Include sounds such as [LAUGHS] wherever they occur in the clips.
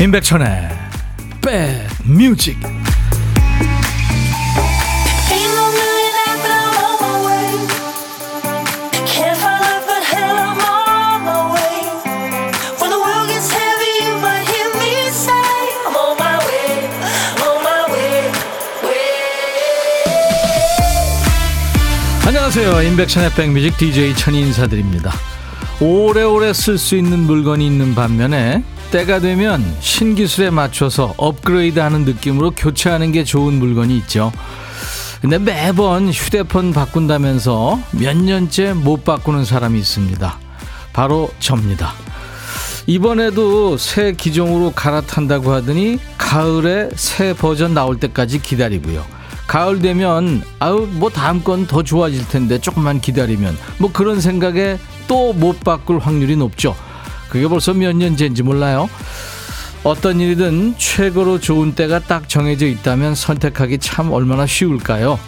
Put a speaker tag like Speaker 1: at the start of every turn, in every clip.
Speaker 1: 임백천의 백뮤직. 안녕하세요. 임백천의 백뮤직 DJ 천이 인사드립니다. 오래오래 쓸 수 있는 물건이 있는 반면에 때가 되면 신기술에 맞춰서 업그레이드하는 느낌으로 교체하는 게 좋은 물건이 있죠. 근데 매번 휴대폰 바꾼다면서 몇 년째 못 바꾸는 사람이 있습니다. 바로 접니다. 이번에도 새 기종으로 갈아탄다고 하더니 가을에 새 버전 나올 때까지 기다리고요. 가을 되면 아우 뭐 다음 건 더 좋아질 텐데 조금만 기다리면 뭐 그런 생각에 또 못 바꿀 확률이 높죠. 그게 벌써 몇 년째인지 몰라요. 어떤 일이든 최고로 좋은 때가 딱 정해져 있다면 선택하기 참 얼마나 쉬울까요?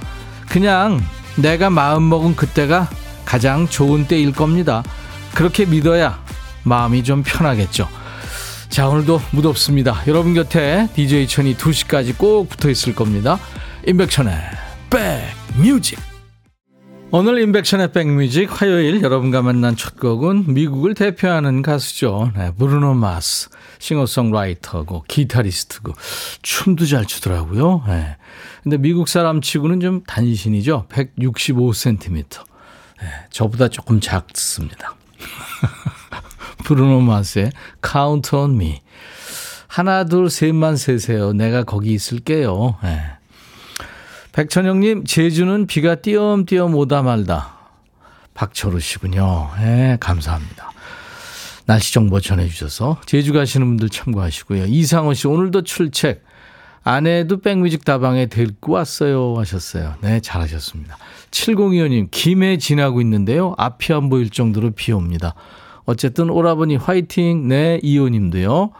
Speaker 1: 그냥 내가 마음먹은 그때가 가장 좋은 때일 겁니다. 그렇게 믿어야 마음이 좀 편하겠죠. 자, 오늘도 무덥습니다. 여러분 곁에 DJ 천이 2시까지 꼭 붙어 있을 겁니다. 임백천의 백 뮤직. 오늘 인백션의 백뮤직 화요일 여러분과 만난 첫 곡은 미국을 대표하는 가수죠. 네, 브루노 마스. 싱어송라이터고 기타리스트고 춤도 잘 추더라고요. 네. 근데 미국 사람 치고는 좀 단신이죠. 165cm. 네, 저보다 조금 작습니다. [LAUGHS] 브루노 마스의 Count on Me. 하나, 둘, 셋만 세세요. 내가 거기 있을게요. 네. 백천영님, 제주는 비가 띄엄띄엄 오다 말다. 박철우 씨군요. 네, 감사합니다. 날씨 정보 전해주셔서 제주 가시는 분들 참고하시고요. 이상호 씨, 오늘도 출첵. 아내도 백뮤직 다방에 데리고 왔어요 하셨어요. 네, 잘하셨습니다. 7025님, 김해 지나고 있는데요. 앞이 안 보일 정도로 비 옵니다. 어쨌든 오라버니 화이팅. 네, 이호님도요.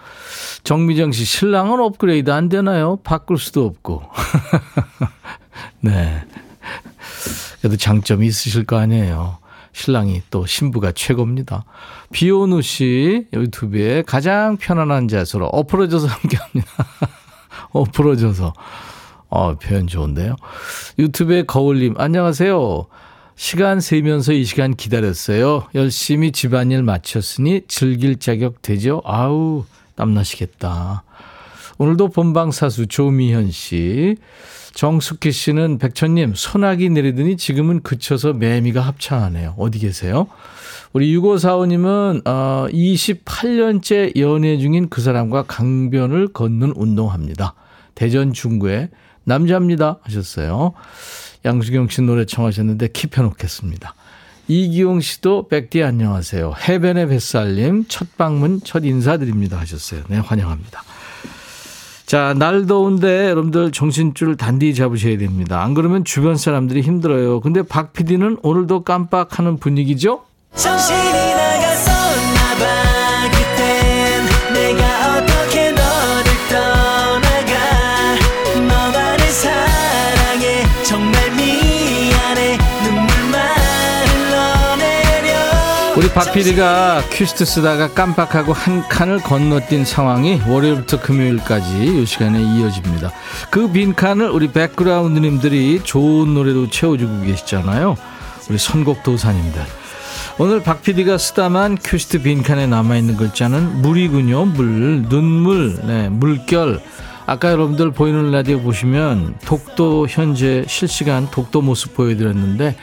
Speaker 1: 정미정 씨, 신랑은 업그레이드 안 되나요? 바꿀 수도 없고. [LAUGHS] 네. 그래도 장점이 있으실 거 아니에요. 신랑이 또 신부가 최고입니다. 비오누 씨 유튜브에 가장 편안한 자세로 엎어져서 함께 합니다. 엎어져서 [LAUGHS] 어, 표현 좋은데요. 유튜브에 거울님 안녕하세요. 시간 세면서 이 시간 기다렸어요. 열심히 집안일 마쳤으니 즐길 자격 되죠. 아우 땀나시겠다. 오늘도 본방사수 조미현 씨. 정숙희 씨는 백천님 소나기 내리더니 지금은 그쳐서 매미가 합창하네요. 어디 계세요? 우리 6545님은 어, 28년째 연애 중인 그 사람과 강변을 걷는 운동합니다. 대전 중구에 남자입니다 하셨어요. 양수경 씨 노래 청하셨는데 킵해놓겠습니다. 이기용 씨도 백디 안녕하세요. 해변의 뱃살님 첫 방문 첫 인사드립니다 하셨어요. 네 환영합니다. 자, 날 더운데 여러분들 정신줄 단디 잡으셔야 됩니다. 안 그러면 주변 사람들이 힘들어요. 근데 박 PD는 오늘도 깜빡하는 분위기죠? 정신이 나갔었나 박 PD가 퀴스트 쓰다가 깜빡하고 한 칸을 건너뛴 상황이 월요일부터 금요일까지 이 시간에 이어집니다. 그 빈칸을 우리 백그라운드님들이 좋은 노래로 채워주고 계시잖아요. 우리 선곡 도사님들. 오늘 박 PD가 쓰다만 퀴스트 빈칸에 남아있는 글자는 물이군요. 물, 눈물, 네, 물결. 아까 여러분들 보이는 라디오 보시면 독도 현재 실시간 독도 모습 보여드렸는데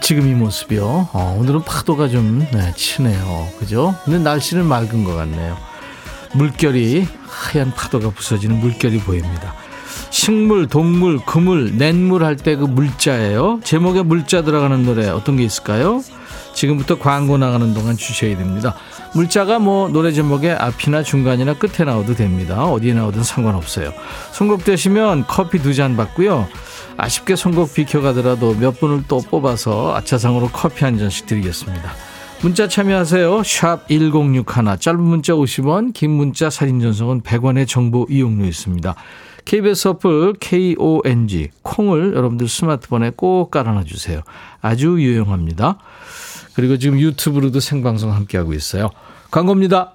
Speaker 1: 지금 이 모습이요. 어, 오늘은 파도가 좀 네, 치네요. 그죠? 근데 날씨는 맑은 것 같네요. 물결이 하얀 파도가 부서지는 물결이 보입니다. 식물, 동물, 그물, 냇물 할 때 그 물자예요. 제목에 물자 들어가는 노래 어떤 게 있을까요? 지금부터 광고 나가는 동안 주셔야 됩니다. 물자가 뭐 노래 제목에 앞이나 중간이나 끝에 나와도 됩니다. 어디에 나오든 상관없어요. 선곡되시면 커피 두 잔 받고요. 아쉽게 선곡 비켜가더라도 몇 분을 또 뽑아서 아차상으로 커피 한 잔씩 드리겠습니다. 문자 참여하세요. 샵 1061, 짧은 문자 50원, 긴 문자 사진 전송은 100원의 정보 이용료 있습니다. KBS 어플 KONG 콩을 여러분들 스마트폰에 꼭 깔아놔 주세요. 아주 유용합니다. 그리고 지금 유튜브로도 생방송 함께하고 있어요. 광고입니다.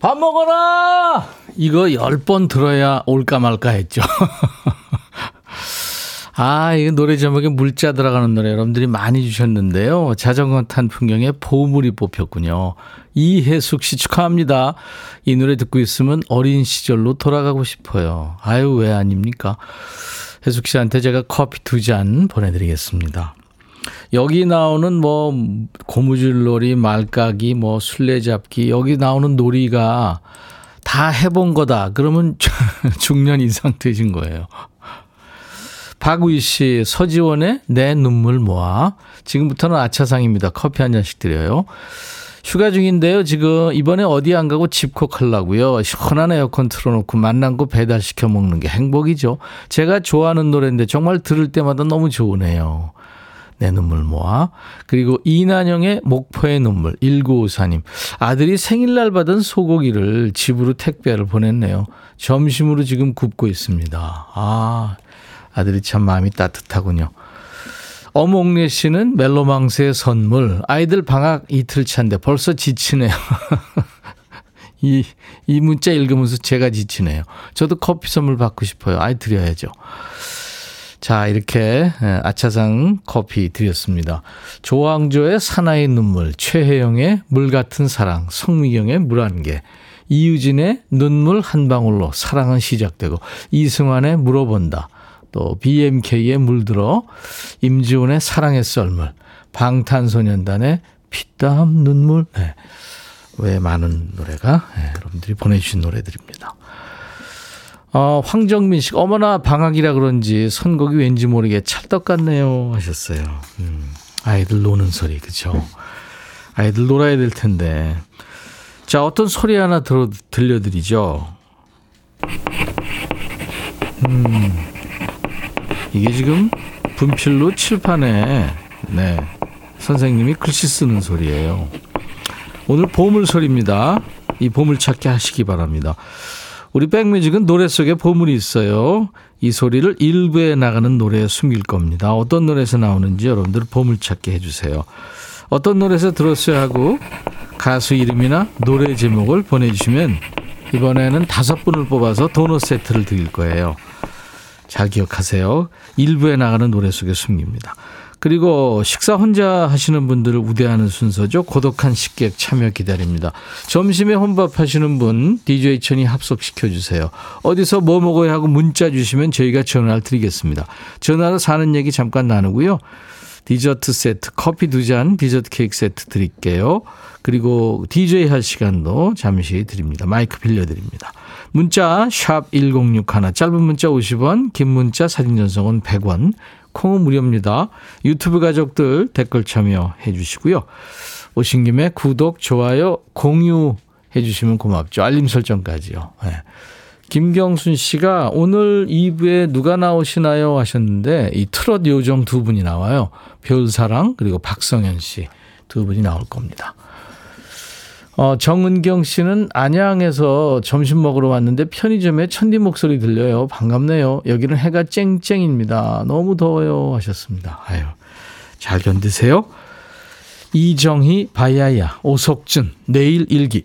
Speaker 1: 밥 먹어라! 이거 열 번 들어야 올까 말까 했죠. [LAUGHS] 아, 이거 노래 제목에 물자 들어가는 노래 여러분들이 많이 주셨는데요. 자전거 탄 풍경에 보물이 뽑혔군요. 이혜숙 씨 축하합니다. 이 노래 듣고 있으면 어린 시절로 돌아가고 싶어요. 아유, 왜 아닙니까? 혜숙 씨한테 제가 커피 두 잔 보내드리겠습니다. 여기 나오는 뭐 고무줄놀이, 말까기, 뭐 술래잡기 여기 나오는 놀이가 다 해본 거다. 그러면 [LAUGHS] 중년 이상 되신 거예요. 박우희 씨, 서지원의 내 눈물 모아. 지금부터는 아차상입니다. 커피 한 잔씩 드려요. 휴가 중인데요. 지금 이번에 어디 안 가고 집콕 하려고요. 시원한 에어컨 틀어놓고 만난 거 배달시켜 먹는 게 행복이죠. 제가 좋아하는 노래인데 정말 들을 때마다 너무 좋으네요. 내 눈물 모아. 그리고 이난영의 목포의 눈물, 1954님. 아들이 생일날 받은 소고기를 집으로 택배를 보냈네요. 점심으로 지금 굽고 있습니다. 아, 아들이 참 마음이 따뜻하군요. 어몽래 씨는 멜로망스의 선물. 아이들 방학 이틀 차인데 벌써 지치네요. [LAUGHS] 이, 이 문자 읽으면서 제가 지치네요. 저도 커피 선물 받고 싶어요. 아이 드려야죠. 자, 이렇게 아차상 커피 드렸습니다. 조항조의 사나이 눈물, 최혜영의 물 같은 사랑, 성미경의 물 한 개, 이유진의 눈물 한 방울로 사랑은 시작되고, 이승환의 물어본다, 또 BMK의 물들어, 임지훈의 사랑의 썰물, 방탄소년단의 피땀 눈물, 네. 왜 많은 노래가 네, 여러분들이 보내주신 노래들입니다. 어, 황정민 씨, 어머나 방학이라 그런지 선곡이 왠지 모르게 찰떡 같네요 하셨어요. 음, 아이들 노는 소리, 그죠? 아이들 놀아야 될 텐데. 자, 어떤 소리 하나 들어, 들려드리죠. 음, 이게 지금 분필로 칠판에, 네, 선생님이 글씨 쓰는 소리예요. 오늘 보물 소리입니다. 이 보물 찾기 하시기 바랍니다. 우리 백뮤직은 노래 속에 보물이 있어요. 이 소리를 일부에 나가는 노래에 숨길 겁니다. 어떤 노래에서 나오는지 여러분들 보물찾기 해주세요. 어떤 노래에서 들었어야 하고 가수 이름이나 노래 제목을 보내주시면 이번에는 다섯 분을 뽑아서 도넛 세트를 드릴 거예요. 잘 기억하세요. 일부에 나가는 노래 속에 숨깁니다. 그리고 식사 혼자 하시는 분들을 우대하는 순서죠. 고독한 식객 참여 기다립니다. 점심에 혼밥 하시는 분 DJ 천이 합석시켜 주세요. 어디서 뭐 먹어야 하고 문자 주시면 저희가 전화를 드리겠습니다. 전화로 사는 얘기 잠깐 나누고요. 디저트 세트, 커피 두 잔, 디저트 케이크 세트 드릴게요. 그리고 DJ 할 시간도 잠시 드립니다. 마이크 빌려드립니다. 문자 샵 1061, 짧은 문자 50원, 긴 문자 사진 전송은 100원. 콩은 무료입니다. 유튜브 가족들 댓글 참여해 주시고요. 오신 김에 구독, 좋아요, 공유해 주시면 고맙죠. 알림 설정까지요. 네. 김경순 씨가 오늘 2부에 누가 나오시나요 하셨는데 이 트롯 요정 두 분이 나와요. 별사랑 그리고 박성현 씨 두 분이 나올 겁니다. 어, 정은경 씨는 안양에서 점심 먹으러 왔는데 편의점에 천디 목소리 들려요. 반갑네요. 여기는 해가 쨍쨍입니다. 너무 더워요. 하셨습니다. 아유, 잘 견디세요. 이정희, 바야야, 오석준, 내일 일기.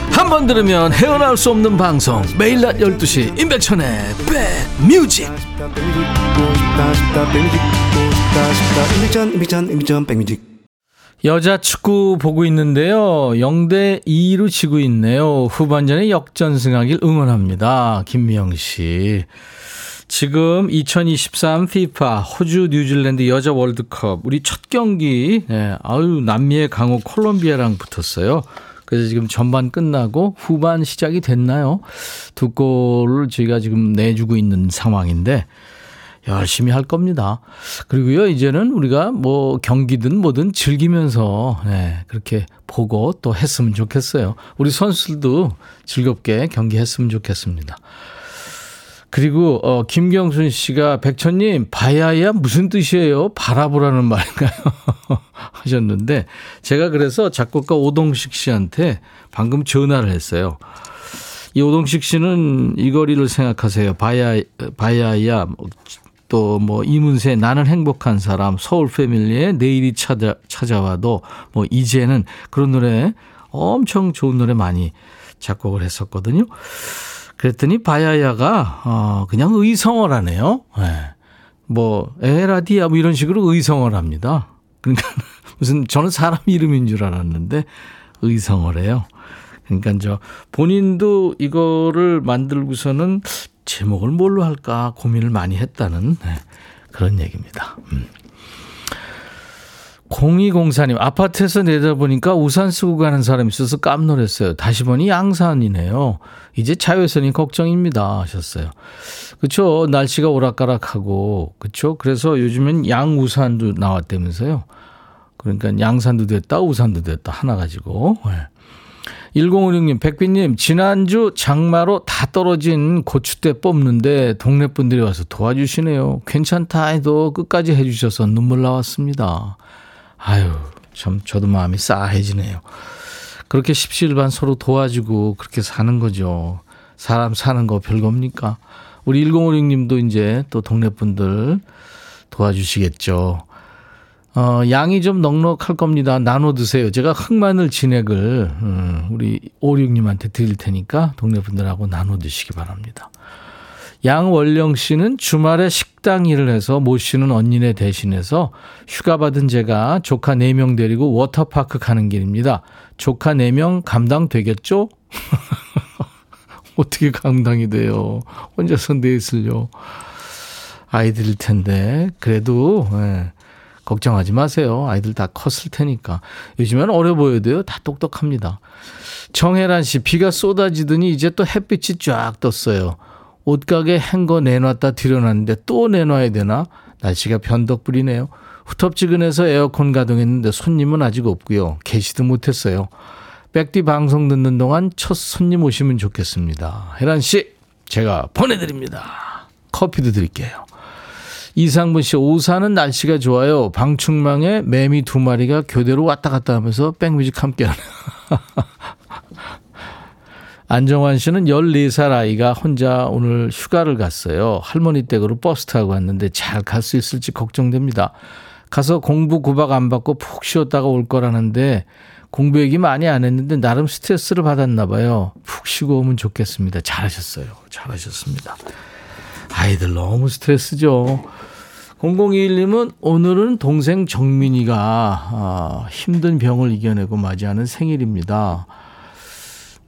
Speaker 1: 한 번 들으면 헤어나올 수 없는 방송 매일 낮 12시 임백천의 백뮤직 여자 축구 보고 있는데요. 0대 2로 지고 있네요. 후반전에 역전승하길 응원합니다. 김미영 씨. 지금 2023 FIFA 호주 뉴질랜드 여자 월드컵 우리 첫 경기 네, 아유 남미의 강호 콜롬비아랑 붙었어요. 그래서 지금 전반 끝나고 후반 시작이 됐나요? 두 골을 저희가 지금 내주고 있는 상황인데 열심히 할 겁니다. 그리고요, 이제는 우리가 뭐 경기든 뭐든 즐기면서, 네, 그렇게 보고 또 했으면 좋겠어요. 우리 선수들도 즐겁게 경기했으면 좋겠습니다. 그리고 어 김경순 씨가 백천님 바야야 무슨 뜻이에요? 바라보라는 말인가요? [LAUGHS] 하셨는데 제가 그래서 작곡가 오동식 씨한테 방금 전화를 했어요. 이 오동식 씨는 이 거리를 생각하세요. 바야 바야야 또 뭐 이문세 나는 행복한 사람 서울 패밀리의 내일이 찾아 찾아와도 뭐 이제는 그런 노래 엄청 좋은 노래 많이 작곡을 했었거든요. 그랬더니 바야야가 어 그냥 의성어를 하네요. 네. 뭐 에라디아 뭐 이런 식으로 의성어를 합니다. 그러니까 [LAUGHS] 무슨 저는 사람 이름인 줄 알았는데 의성어래요. 그러니까 저 본인도 이거를 만들고서는 제목을 뭘로 할까 고민을 많이 했다는 네, 그런 얘기입니다. 음. 0204님, 아파트에서 내다보니까 우산 쓰고 가는 사람이 있어서 깜놀했어요. 다시 보니 양산이네요. 이제 자외선이 걱정입니다. 하셨어요. 그쵸. 날씨가 오락가락하고, 그쵸. 그래서 요즘엔 양우산도 나왔다면서요. 그러니까 양산도 됐다, 우산도 됐다. 하나 가지고. 네. 1056님, 백빈님, 지난주 장마로 다 떨어진 고추대 뽑는데 동네 분들이 와서 도와주시네요. 괜찮다 해도 끝까지 해주셔서 눈물 나왔습니다. 아유, 참, 저도 마음이 싸해지네요. 그렇게 십시일반 서로 도와주고 그렇게 사는 거죠. 사람 사는 거 별겁니까? 우리 1056님도 이제 또 동네 분들 도와주시겠죠. 어, 양이 좀 넉넉할 겁니다. 나눠 드세요. 제가 흑마늘 진액을 음, 우리 오륙님한테 드릴 테니까 동네 분들하고 나눠 드시기 바랍니다. 양원령 씨는 주말에 식당 일을 해서 모 씨는 언니네 대신해서 휴가 받은 제가 조카 4명 데리고 워터파크 가는 길입니다. 조카 4명 감당 되겠죠? [LAUGHS] 어떻게 감당이 돼요? 혼자서 넷을요. 아이들일 텐데. 그래도, 예. 걱정하지 마세요. 아이들 다 컸을 테니까. 요즘엔 어려 보여도요. 다 똑똑합니다. 정혜란 씨, 비가 쏟아지더니 이제 또 햇빛이 쫙 떴어요. 옷가게 행거 내놨다 들여놨는데 또 내놔야 되나? 날씨가 변덕불이네요. 후텁지근해서 에어컨 가동했는데 손님은 아직 없고요. 계시도 못했어요. 백디 방송 듣는 동안 첫 손님 오시면 좋겠습니다. 혜란 씨, 제가 보내드립니다. 커피도 드릴게요. 이상분 씨, 오사는 날씨가 좋아요. 방충망에 매미 두 마리가 교대로 왔다 갔다 하면서 백뮤직 함께 하네요. [LAUGHS] 안정환 씨는 14살 아이가 혼자 오늘 휴가를 갔어요. 할머니 댁으로 버스 타고 왔는데 잘 갈 수 있을지 걱정됩니다. 가서 공부 구박 안 받고 푹 쉬었다가 올 거라는데 공부 얘기 많이 안 했는데 나름 스트레스를 받았나 봐요. 푹 쉬고 오면 좋겠습니다. 잘하셨어요. 잘하셨습니다. 아이들 너무 스트레스죠. 0021님은 오늘은 동생 정민이가 아, 힘든 병을 이겨내고 맞이하는 생일입니다.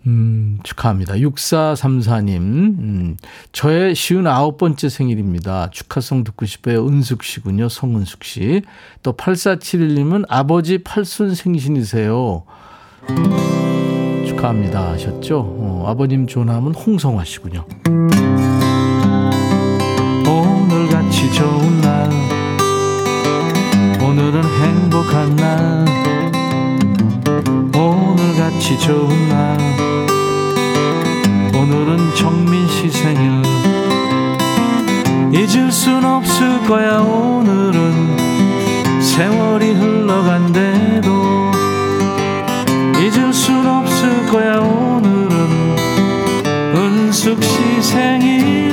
Speaker 1: 음, 축하합니다. 6434님, 음, 저의 쉬운 아홉 번째 생일입니다. 축하송 듣고 싶어요. 은숙 씨군요. 성은숙 씨. 또 8471님은 아버지 팔순 생신이세요. 음, 축하합니다. 하셨죠? 어, 아버님 좋아하면 홍성화 씨군요. 오늘 같이 좋은 날, 오늘은 행복한 날, 오늘 같이 좋은 날, 정민 씨 생일. 잊을 순 없을 거야 오늘은. 세월이 흘러간대도. 잊을 순 없을 거야 오늘은. 은숙 씨 생일.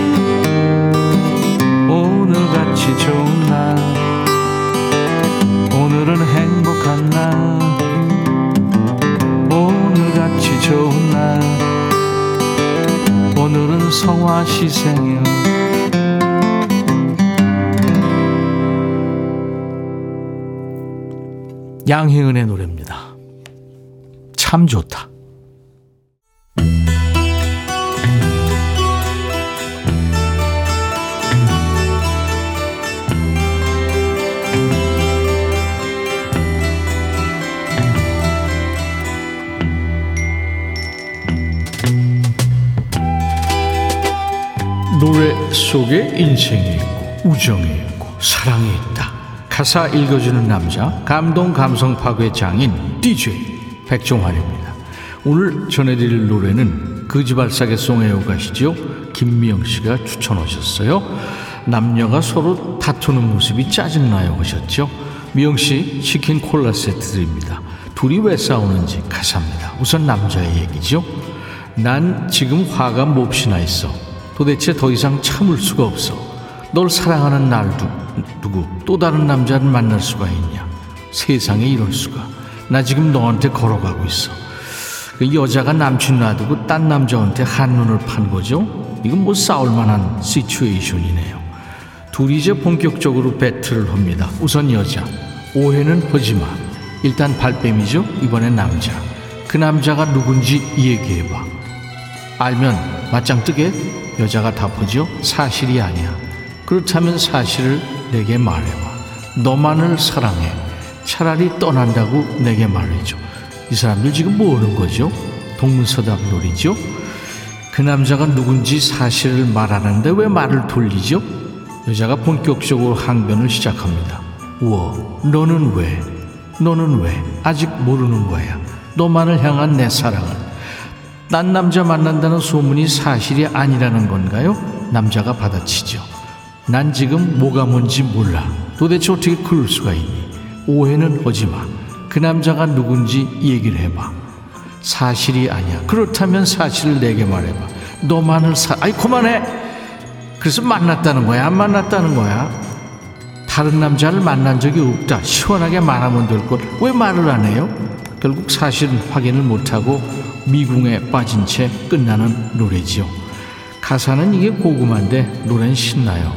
Speaker 1: 오늘같이 좋은 날. 오늘은 행복한 날. 오늘같이 좋은 성화 씨 생일 양혜은의 노래입니다. 참 좋다. 노래 속에 인생이 있고 우정이 있고 사랑이 있다. 가사 읽어주는 남자 감동 감성 파괴 장인 DJ 백종환입니다. 오늘 전해드릴 노래는 그지발사계 가시죠 김미영 씨가 추천하셨어요. 남녀가 서로 다투는 모습이 짜증나요 하셨죠. 미영 씨 치킨 콜라 세트 드립니다. 둘이 왜 싸우는지 가사입니다. 우선 남자의 얘기죠. 난 지금 화가 몹시나 있어. 도대체 더 이상 참을 수가 없어. 널 사랑하는 날 두, 누구 또 다른 남자를 만날 수가 있냐? 세상에 이럴 수가. 나 지금 너한테 걸어가고 있어. 그 여자가 남친 놔두고 딴 남자한테 한눈을 판 거죠? 이건 뭐 싸울 만한 시츄에이션이네요. 둘이 이제 본격적으로 배틀을 합니다. 우선 여자. 오해는 하지 마. 일단 발뺌이죠. 이번엔 남자. 그 남자가 누군지 얘기해봐. 알면 맞짱 뜨게 여자가 답하죠. 사실이 아니야. 그렇다면 사실을 내게 말해봐. 너만을 사랑해. 차라리 떠난다고 내게 말해줘. 이 사람들 지금 뭐 하는 거죠? 동문서답 놀이죠? 그 남자가 누군지 사실을 말하는데 왜 말을 돌리죠? 여자가 본격적으로 항변을 시작합니다. 우와, 너는 왜? 너는 왜? 아직 모르는 거야. 너만을 향한 내 사랑은. 딴 남자 만난다는 소문이 사실이 아니라는 건가요? 남자가 받아치죠. 난 지금 뭐가 뭔지 몰라. 도대체 어떻게 그럴 수가 있니? 오해는 하지 마. 그 남자가 누군지 얘기를 해봐. 사실이 아니야. 그렇다면 사실을 내게 말해봐. 너만을 사, 아이, 그만해! 그래서 만났다는 거야? 안 만났다는 거야? 다른 남자를 만난 적이 없다. 시원하게 말하면 될 걸. 왜 말을 안 해요? 결국 사실은 확인을 못하고 미궁에 빠진 채 끝나는 노래지요. 가사는 이게 고구마인데 노래는 신나요.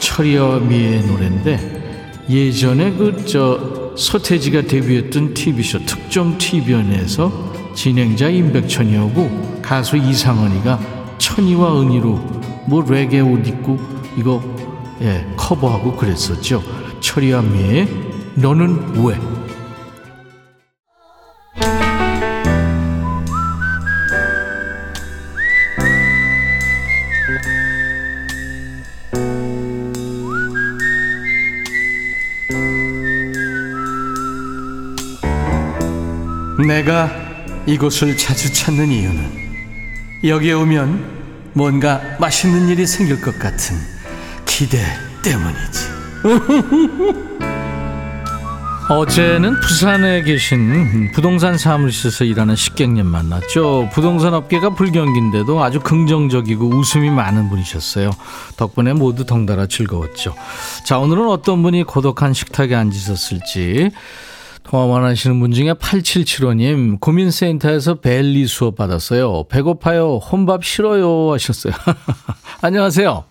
Speaker 1: 철이와 미의 노래인데 예전에 그 저 서태지가 데뷔했던 TV쇼 특정 TV연에서 진행자 임백천이하고 가수 이상헌이가 천이와 은희로 뭐 레게 옷 입고 이거 예, 커버하고 그랬었죠. 철이와 미의 너는 왜? 내가 이곳을 자주 찾는 이유는 여기에 오면 뭔가 맛있는 일이 생길 것 같은 기대 때문이지. [LAUGHS] 어제는 부산에 계신 부동산 사무실에서 일하는 식객님 만났죠. 부동산 업계가 불경기인데도 아주 긍정적이고 웃음이 많은 분이셨어요. 덕분에 모두 덩달아 즐거웠죠. 자, 오늘은 어떤 분이 고독한 식탁에 앉으셨을지 통화만 하시는 분 중에 8775님, 구민센터에서 벨리 수업 받았어요. 배고파요. 혼밥 싫어요. 하셨어요. [LAUGHS] 안녕하세요.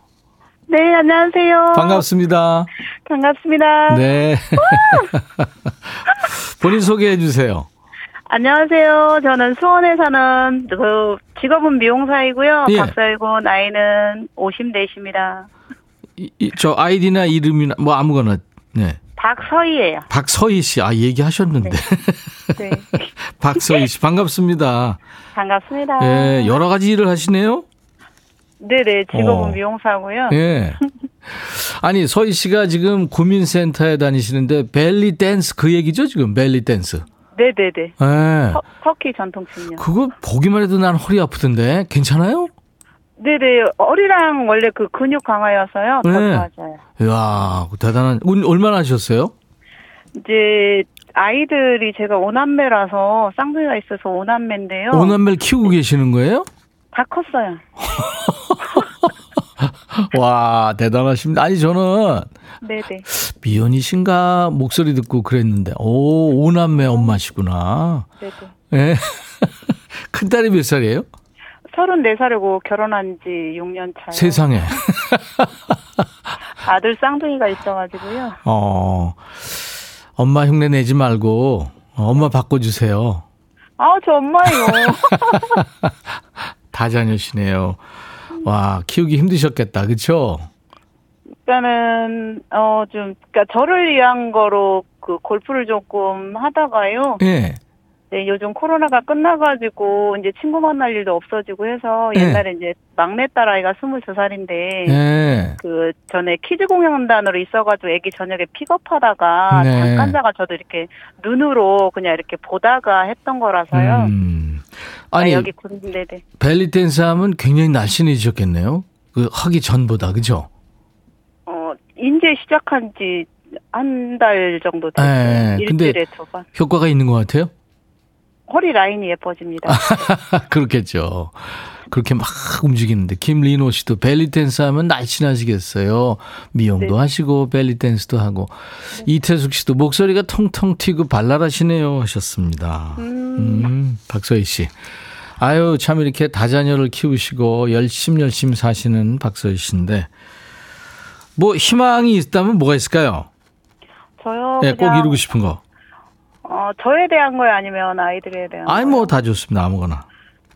Speaker 2: 네, 안녕하세요.
Speaker 1: 반갑습니다.
Speaker 2: 반갑습니다.
Speaker 1: 네. [LAUGHS] 본인 소개해 주세요.
Speaker 2: 안녕하세요. 저는 수원에 사는 그 직업은 미용사이고요.
Speaker 1: 예.
Speaker 2: 박살고 나이는 50대십니다.
Speaker 1: 이, 이, 저 아이디나 이름이나 뭐 아무거나. 네.
Speaker 2: 박서희예요.
Speaker 1: 박서희 씨. 아, 얘기하셨는데.
Speaker 2: 네. [LAUGHS]
Speaker 1: 박서희 씨. 반갑습니다.
Speaker 2: 반갑습니다.
Speaker 1: 예, 여러 가지 일을 하시네요.
Speaker 2: 네네, 직업은
Speaker 1: 어.
Speaker 2: 미용사고요.
Speaker 1: 예. 아니, 서희 씨가 지금 구민센터에 다니시는데 벨리 댄스 그 얘기죠, 지금? 벨리 댄스.
Speaker 2: 네네네.
Speaker 1: 예.
Speaker 2: 터, 터키 전통춤요.
Speaker 1: 그거 보기만 해도 난 허리 아프던데. 괜찮아요?
Speaker 2: 네네, 허리랑 원래 그 근육 강화여서요. 더
Speaker 1: 네.
Speaker 2: 좋아져요.
Speaker 1: 이야, 대단한. 운- 얼마나 하셨어요?
Speaker 2: 이제 아이들이 제가 오남매라서 쌍둥이가 있어서 오남매인데요.
Speaker 1: 오남매를 키우고 계시는 거예요?
Speaker 2: 다 컸어요. [LAUGHS]
Speaker 1: 와, 대단하십니다. 아니, 저는
Speaker 2: 네네.
Speaker 1: 미연이신가 목소리 듣고 그랬는데, 오, 오남매 엄마시구나.
Speaker 2: 네네.
Speaker 1: 예. [LAUGHS] 큰딸이 몇 살이에요?
Speaker 2: 34살이고 결혼한 지 6년 차요.
Speaker 1: 세상에. [LAUGHS]
Speaker 2: 아들 쌍둥이가 있어가지고요.
Speaker 1: 어, 엄마 흉내 내지 말고 어, 엄마 바꿔주세요.
Speaker 2: 아, 저 엄마예요. [LAUGHS]
Speaker 1: 다 자녀시네요. 와, 키우기 힘드셨겠다. 그쵸?
Speaker 2: 일단은, 어, 좀, 그니까 저를 위한 거로 그 골프를 조금 하다가요.
Speaker 1: 예.
Speaker 2: 네, 요즘 코로나가 끝나가지고 이제 친구 만날 일도 없어지고 해서
Speaker 1: 네.
Speaker 2: 옛날에 이제 막내딸 아이가 22살인데
Speaker 1: 예.
Speaker 2: 그 전에 kids 공연단으로 있어가지고 애기 저녁에 픽업하다가
Speaker 1: 네.
Speaker 2: 잠깐 자가 저도 이렇게 눈으로 그냥 이렇게 보다가 했던 거라서요.
Speaker 1: 음.
Speaker 2: 아,
Speaker 1: 아니,
Speaker 2: 여기 군대네.
Speaker 1: 벨리 댄스 하면 굉장히 날씬해지셨겠네요. 그 하기 전보다, 그죠?
Speaker 2: 어 이제 시작한 지 한 달 정도
Speaker 1: 예,
Speaker 2: 됐어요.
Speaker 1: 근데-
Speaker 2: 일주일에 두 번.
Speaker 1: 효과가 있는 것 같아요?
Speaker 2: 허리 라인이 예뻐집니다. [LAUGHS]
Speaker 1: 그렇겠죠. 그렇게 막 움직이는데 김리노 씨도 벨리 댄스 하면 날씬하시겠어요. 미용도
Speaker 2: 네.
Speaker 1: 하시고 벨리 댄스도 하고 이태숙 씨도 목소리가 통통 튀고 발랄하시네요 하셨습니다. 음, 박서희 씨. 아유 참 이렇게 다자녀를 키우시고 열심 열심 사시는 박서희 씨인데 뭐 희망이 있다면 뭐가 있을까요?
Speaker 2: 저요.
Speaker 1: 예, 꼭 이루고 싶은 거.
Speaker 2: 어 저에 대한 거요, 아니면 아이들에 대한
Speaker 1: 아니? 뭐 다 좋습니다 아무거나.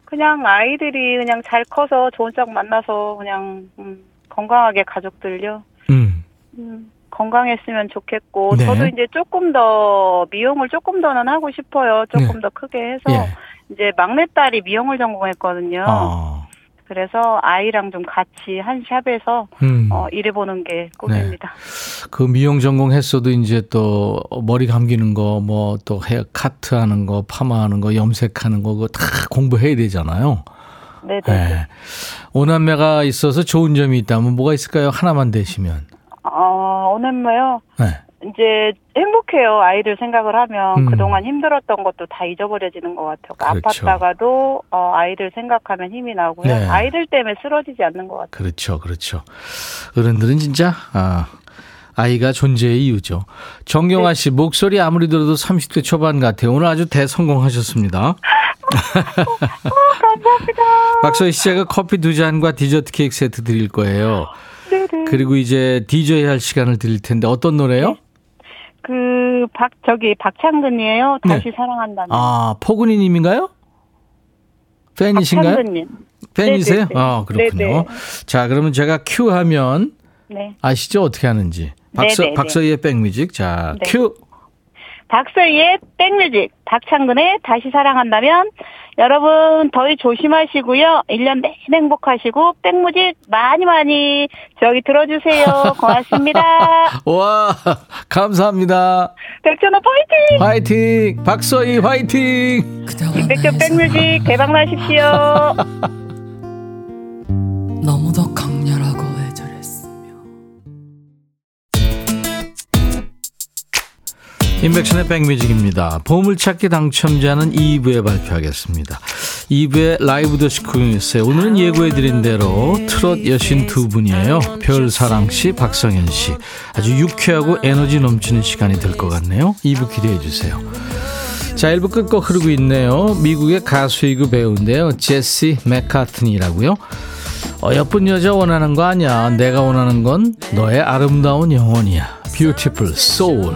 Speaker 2: 그냥 아이들이 그냥 잘 커서 좋은 짝 만나서 그냥 음, 건강하게 가족들요.
Speaker 1: 음.
Speaker 2: 음, 건강했으면 좋겠고
Speaker 1: 네.
Speaker 2: 저도 이제 조금 더 미용을 조금 더는 하고 싶어요. 조금
Speaker 1: 네.
Speaker 2: 더 크게 해서
Speaker 1: 예.
Speaker 2: 이제 막내딸이 미용을 전공했거든요.
Speaker 1: 어.
Speaker 2: 그래서 아이랑 좀 같이 한 샵에서
Speaker 1: 음.
Speaker 2: 어, 일해보는 게 꿈입니다.
Speaker 1: 그 미용 전공했어도 이제 또 머리 감기는 거, 뭐 또 헤어 카트 하는 거, 파마하는 거, 염색하는 거, 그거 다 공부해야 되잖아요.
Speaker 2: 네네.
Speaker 1: 네. 오남매가 있어서 좋은 점이 있다면 뭐가 있을까요? 하나만 되시면.
Speaker 2: 어, 오늘뭐요.
Speaker 1: 네.
Speaker 2: 이제 행복해요. 아이들 생각을 하면
Speaker 1: 음.
Speaker 2: 그동안 힘들었던 것도 다 잊어버려지는 것 같아요.
Speaker 1: 그렇죠.
Speaker 2: 아팠다가도 어, 아이들 생각하면 힘이 나고요.
Speaker 1: 네.
Speaker 2: 아이들 때문에 쓰러지지 않는 것 같아요.
Speaker 1: 그렇죠. 그렇죠. 어른들은 진짜, 아, 아이가 존재의 이유죠. 정경아 씨, 목소리 아무리 들어도 30대 초반 같아요. 오늘 아주 대성공하셨습니다. [LAUGHS]
Speaker 2: 감사합니다.
Speaker 1: 박서희 씨, 제가 커피 두 잔과 디저트 케이크 세트 드릴 거예요.
Speaker 2: 네네.
Speaker 1: 그리고 이제 DJ 할 시간을 드릴 텐데 어떤 노래요?
Speaker 2: 그, 박, 저기, 박창근이에요.
Speaker 1: 네.
Speaker 2: 다시 사랑한다는.
Speaker 1: 아, 포근이 님인가요? 팬이신가요?
Speaker 2: 박창근님.
Speaker 1: 팬이세요?
Speaker 2: 네네네.
Speaker 1: 아, 그렇군요.
Speaker 2: 네네.
Speaker 1: 자, 그러면 제가 큐 하면
Speaker 2: 네.
Speaker 1: 아시죠? 어떻게 하는지. 박서. 박서희의 백뮤직. 자,
Speaker 2: 네.
Speaker 1: 큐.
Speaker 2: 박서희의 백뮤직, 박창근의 다시 사랑한다면, 여러분, 더위 조심하시고요. 1년 내내 행복하시고, 백뮤직 많이 많이 저기 들어주세요. [LAUGHS] 고맙습니다.
Speaker 1: 와, 감사합니다.
Speaker 2: 백천호 파이팅!
Speaker 1: 화이팅! 박서희 화이팅!
Speaker 2: 임백천 백뮤직 대박 나십시오. [LAUGHS]
Speaker 3: 너무도 강렬하고
Speaker 1: 인백션의 백뮤직입니다. 보물찾기 당첨자는 2부에 발표하겠습니다. 2부에 라이브 더시 공연했어요. 오늘은 예고해드린 대로 트롯 여신 두 분이에요. 별사랑 씨, 박성현 씨. 아주 유쾌하고 에너지 넘치는 시간이 될 것 같네요. 2부 기대해 주세요. 자, 1부 끝곡 흐르고 있네요. 미국의 가수이고 배우인데요. 제시 맥카트니라고요. 어여쁜 여자 원하는 거 아니야. 내가 원하는 건 너의 아름다운 영혼이야. Beautiful soul.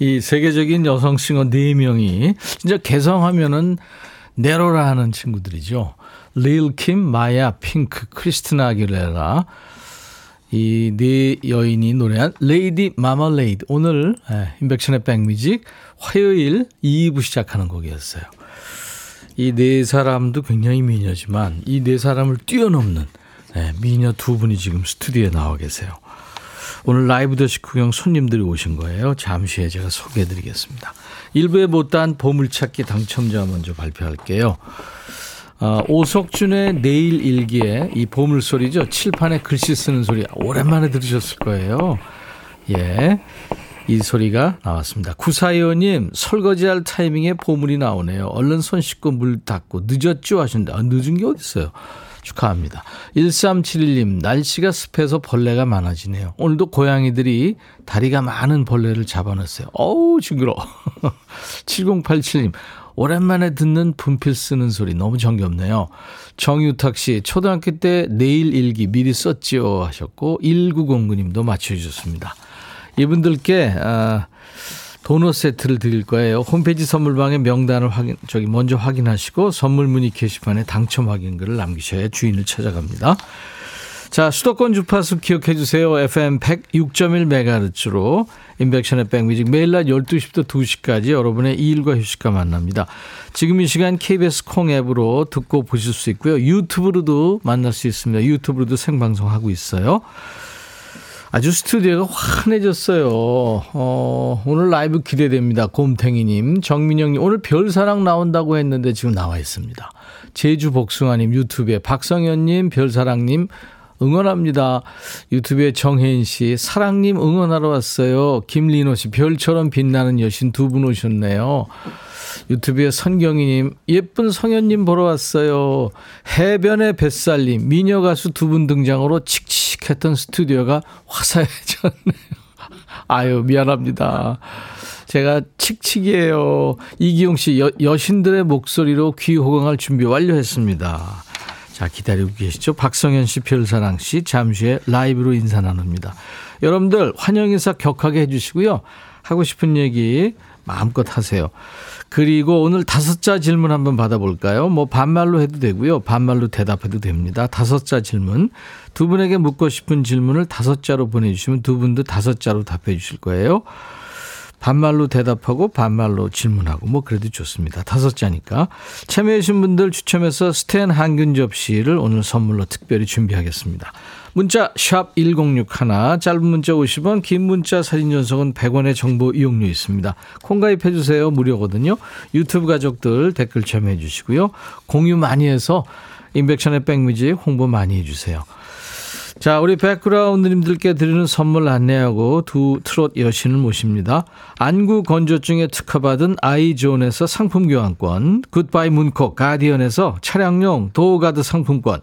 Speaker 1: 이 세계적인 여성 singer 4명이 진짜 개성하면은 내로라 하는 친구들이죠. Lil' Kim, Mýa, P!nk, Christina Aguilera 이 네 여인이 노래한 Lady Marmalade 오늘 예, 임백천의 백뮤직 화요일 2부 시작하는 곡이었어요. 이 네 사람도 굉장히 미녀지만 이 네 사람을 뛰어넘는 네, 미녀 두 분이 지금 스튜디오에 나와 계세요. 오늘 라이브 더 식후경 손님들이 오신 거예요. 잠시 후에 제가 소개해 드리겠습니다. 일부에 못다한 보물찾기 당첨자 먼저 발표할게요. 아, 오석준의 내일 일기에 이 보물소리죠. 칠판에 글씨 쓰는 소리 오랜만에 들으셨을 거예요. 예. 이 소리가 나왔습니다. 구사위원님 설거지할 타이밍에 보물이 나오네요. 얼른 손 씻고 물 닦고 늦었죠 하신다. 아, 늦은 게 어딨어요. 축하합니다. 1371님, 날씨가 습해서 벌레가 많아지네요. 오늘도 고양이들이 다리가 많은 벌레를 잡아놨어요. 어우, 징그러. 7087님, [LAUGHS] 오랜만에 듣는 분필 쓰는 소리 너무 정겹네요. 정유탁 씨, 초등학교 때 내일 일기 미리 썼지요 하셨고, 1909님도 맞춰주셨습니다. 이분들께, 아, 도넛 세트를 드릴 거예요. 홈페이지 선물방에 명단을 확인, 저기 먼저 확인하시고 선물 문의 게시판에 당첨 확인글을 남기셔야 주인을 찾아갑니다. 자, 수도권 주파수 기억해 주세요. FM 106.1MHz로 인백션의 백뮤직 매일 낮 12시부터 2시까지 여러분의 일과 휴식과 만납니다. 지금 이 시간 KBS 콩 앱으로 듣고 보실 수 있고요. 유튜브로도 만날 수 있습니다. 유튜브로도 생방송하고 있어요. 아주 스튜디오가 환해졌어요. 어, 오늘 라이브 기대됩니다. 곰탱이님, 정민영님, 오늘 별사랑 나온다고 했는데 지금 나와 있습니다. 제주 복숭아님, 유튜브에 박성현님, 별사랑님, 응원합니다. 유튜브에 정혜인 씨, 사랑님 응원하러 왔어요. 김리노 씨, 별처럼 빛나는 여신 두 분 오셨네요. 유튜브에 선경이님, 예쁜 성현님 보러 왔어요. 해변의 뱃살님, 미녀 가수 두 분 등장으로 칙칙했던 스튜디오가 화사해졌네요. [LAUGHS] 아유, 미안합니다. 제가 칙칙이에요. 이기용 씨, 여, 여신들의 목소리로 귀 호강할 준비 완료했습니다. 자, 기다리고 계시죠? 박성현 씨, 별사랑 씨, 잠시 후에 라이브로 인사 나눕니다. 여러분들, 환영 인사 격하게 해주시고요. 하고 싶은 얘기 마음껏 하세요. 그리고 오늘 다섯 자 질문 한번 받아볼까요? 뭐 반말로 해도 되고요. 반말로 대답해도 됩니다. 다섯 자 질문. 두 분에게 묻고 싶은 질문을 다섯 자로 보내주시면 두 분도 다섯 자로 답해 주실 거예요. 반말로 대답하고 반말로 질문하고 뭐 그래도 좋습니다. 다섯 자니까. 참여해주신 분들 추첨해서 스탠 항균 접시를 오늘 선물로 특별히 준비하겠습니다. 문자 1061, 짧은 문자 50원, 긴 문자 사진 전송은 100원의 정보 이용료 있습니다. 콩 가입해 주세요. 무료거든요. 유튜브 가족들 댓글 참여해 주시고요. 공유 많이 해서 임백천의 백뮤직 홍보 많이 해 주세요. 자, 우리 백그라운드님들께 드리는 선물 안내하고 두 트롯 여신을 모십니다. 안구 건조증에 특허받은 아이존에서 상품 교환권, 굿바이 문콕 가디언에서 차량용 door guard 상품권,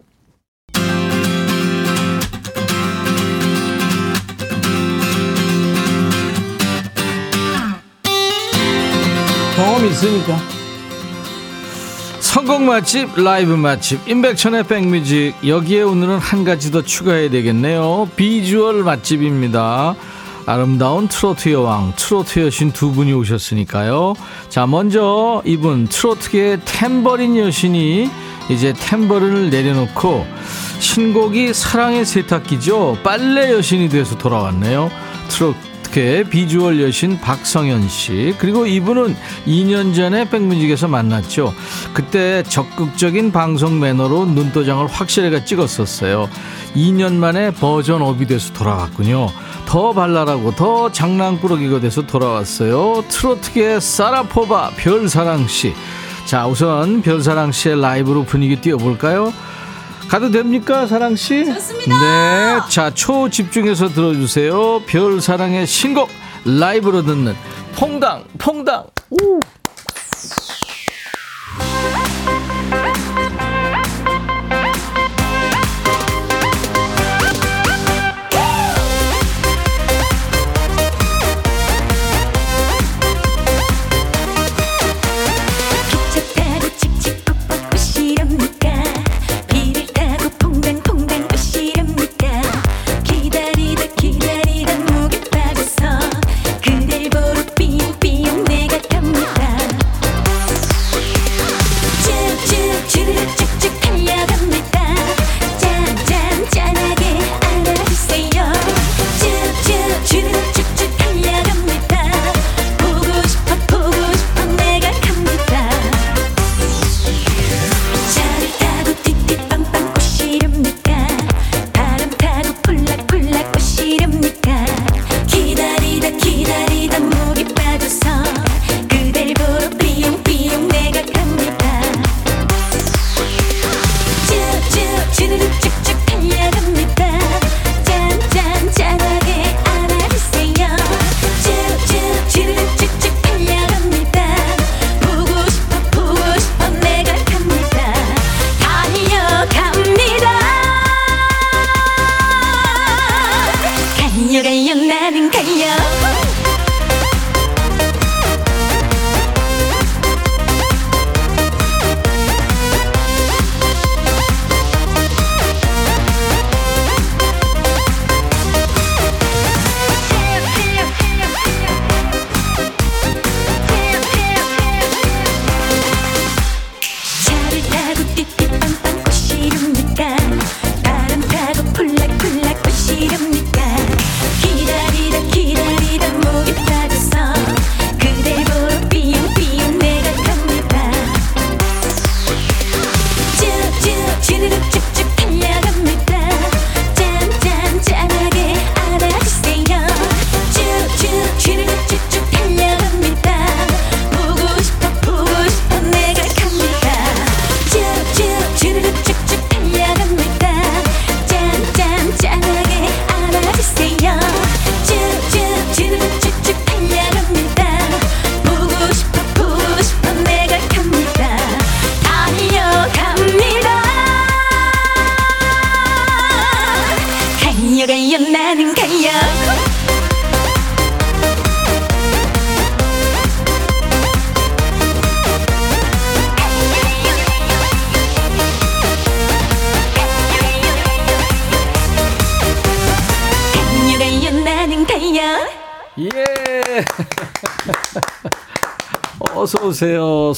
Speaker 1: 경험 있으니까. 성공 맛집, 라이브 맛집, 임백천의 백뮤직. 여기에 오늘은 한 가지 더 추가해야 되겠네요. 비주얼 맛집입니다. 아름다운 트로트 여왕, 트로트 여신 두 분이 오셨으니까요. 자, 먼저 이분, 트로트계의 탬버린 여신이 이제 탬버린을 내려놓고 신곡이 사랑의 세탁기죠. 빨래 여신이 돼서 돌아왔네요. 트로트 어떻게 비주얼 여신 박성현 씨 그리고 이분은 2년 전에 백뮤직에서 만났죠. 그때 적극적인 방송 매너로 눈도장을 확실하게 찍었었어요. 2년 만에 버전 업이 돼서 돌아왔군요. 더 발랄하고 더 장난꾸러기가 돼서 돌아왔어요. 트로트계 사라포바 별사랑 씨. 자 우선 별사랑 씨의 라이브로 분위기 띄워볼까요? 가도 됩니까, 사랑 씨?
Speaker 4: 좋습니다.
Speaker 1: 네, 자 초집중해서 들어주세요. 별 사랑의 신곡 라이브로 듣는 퐁당 퐁당. 우.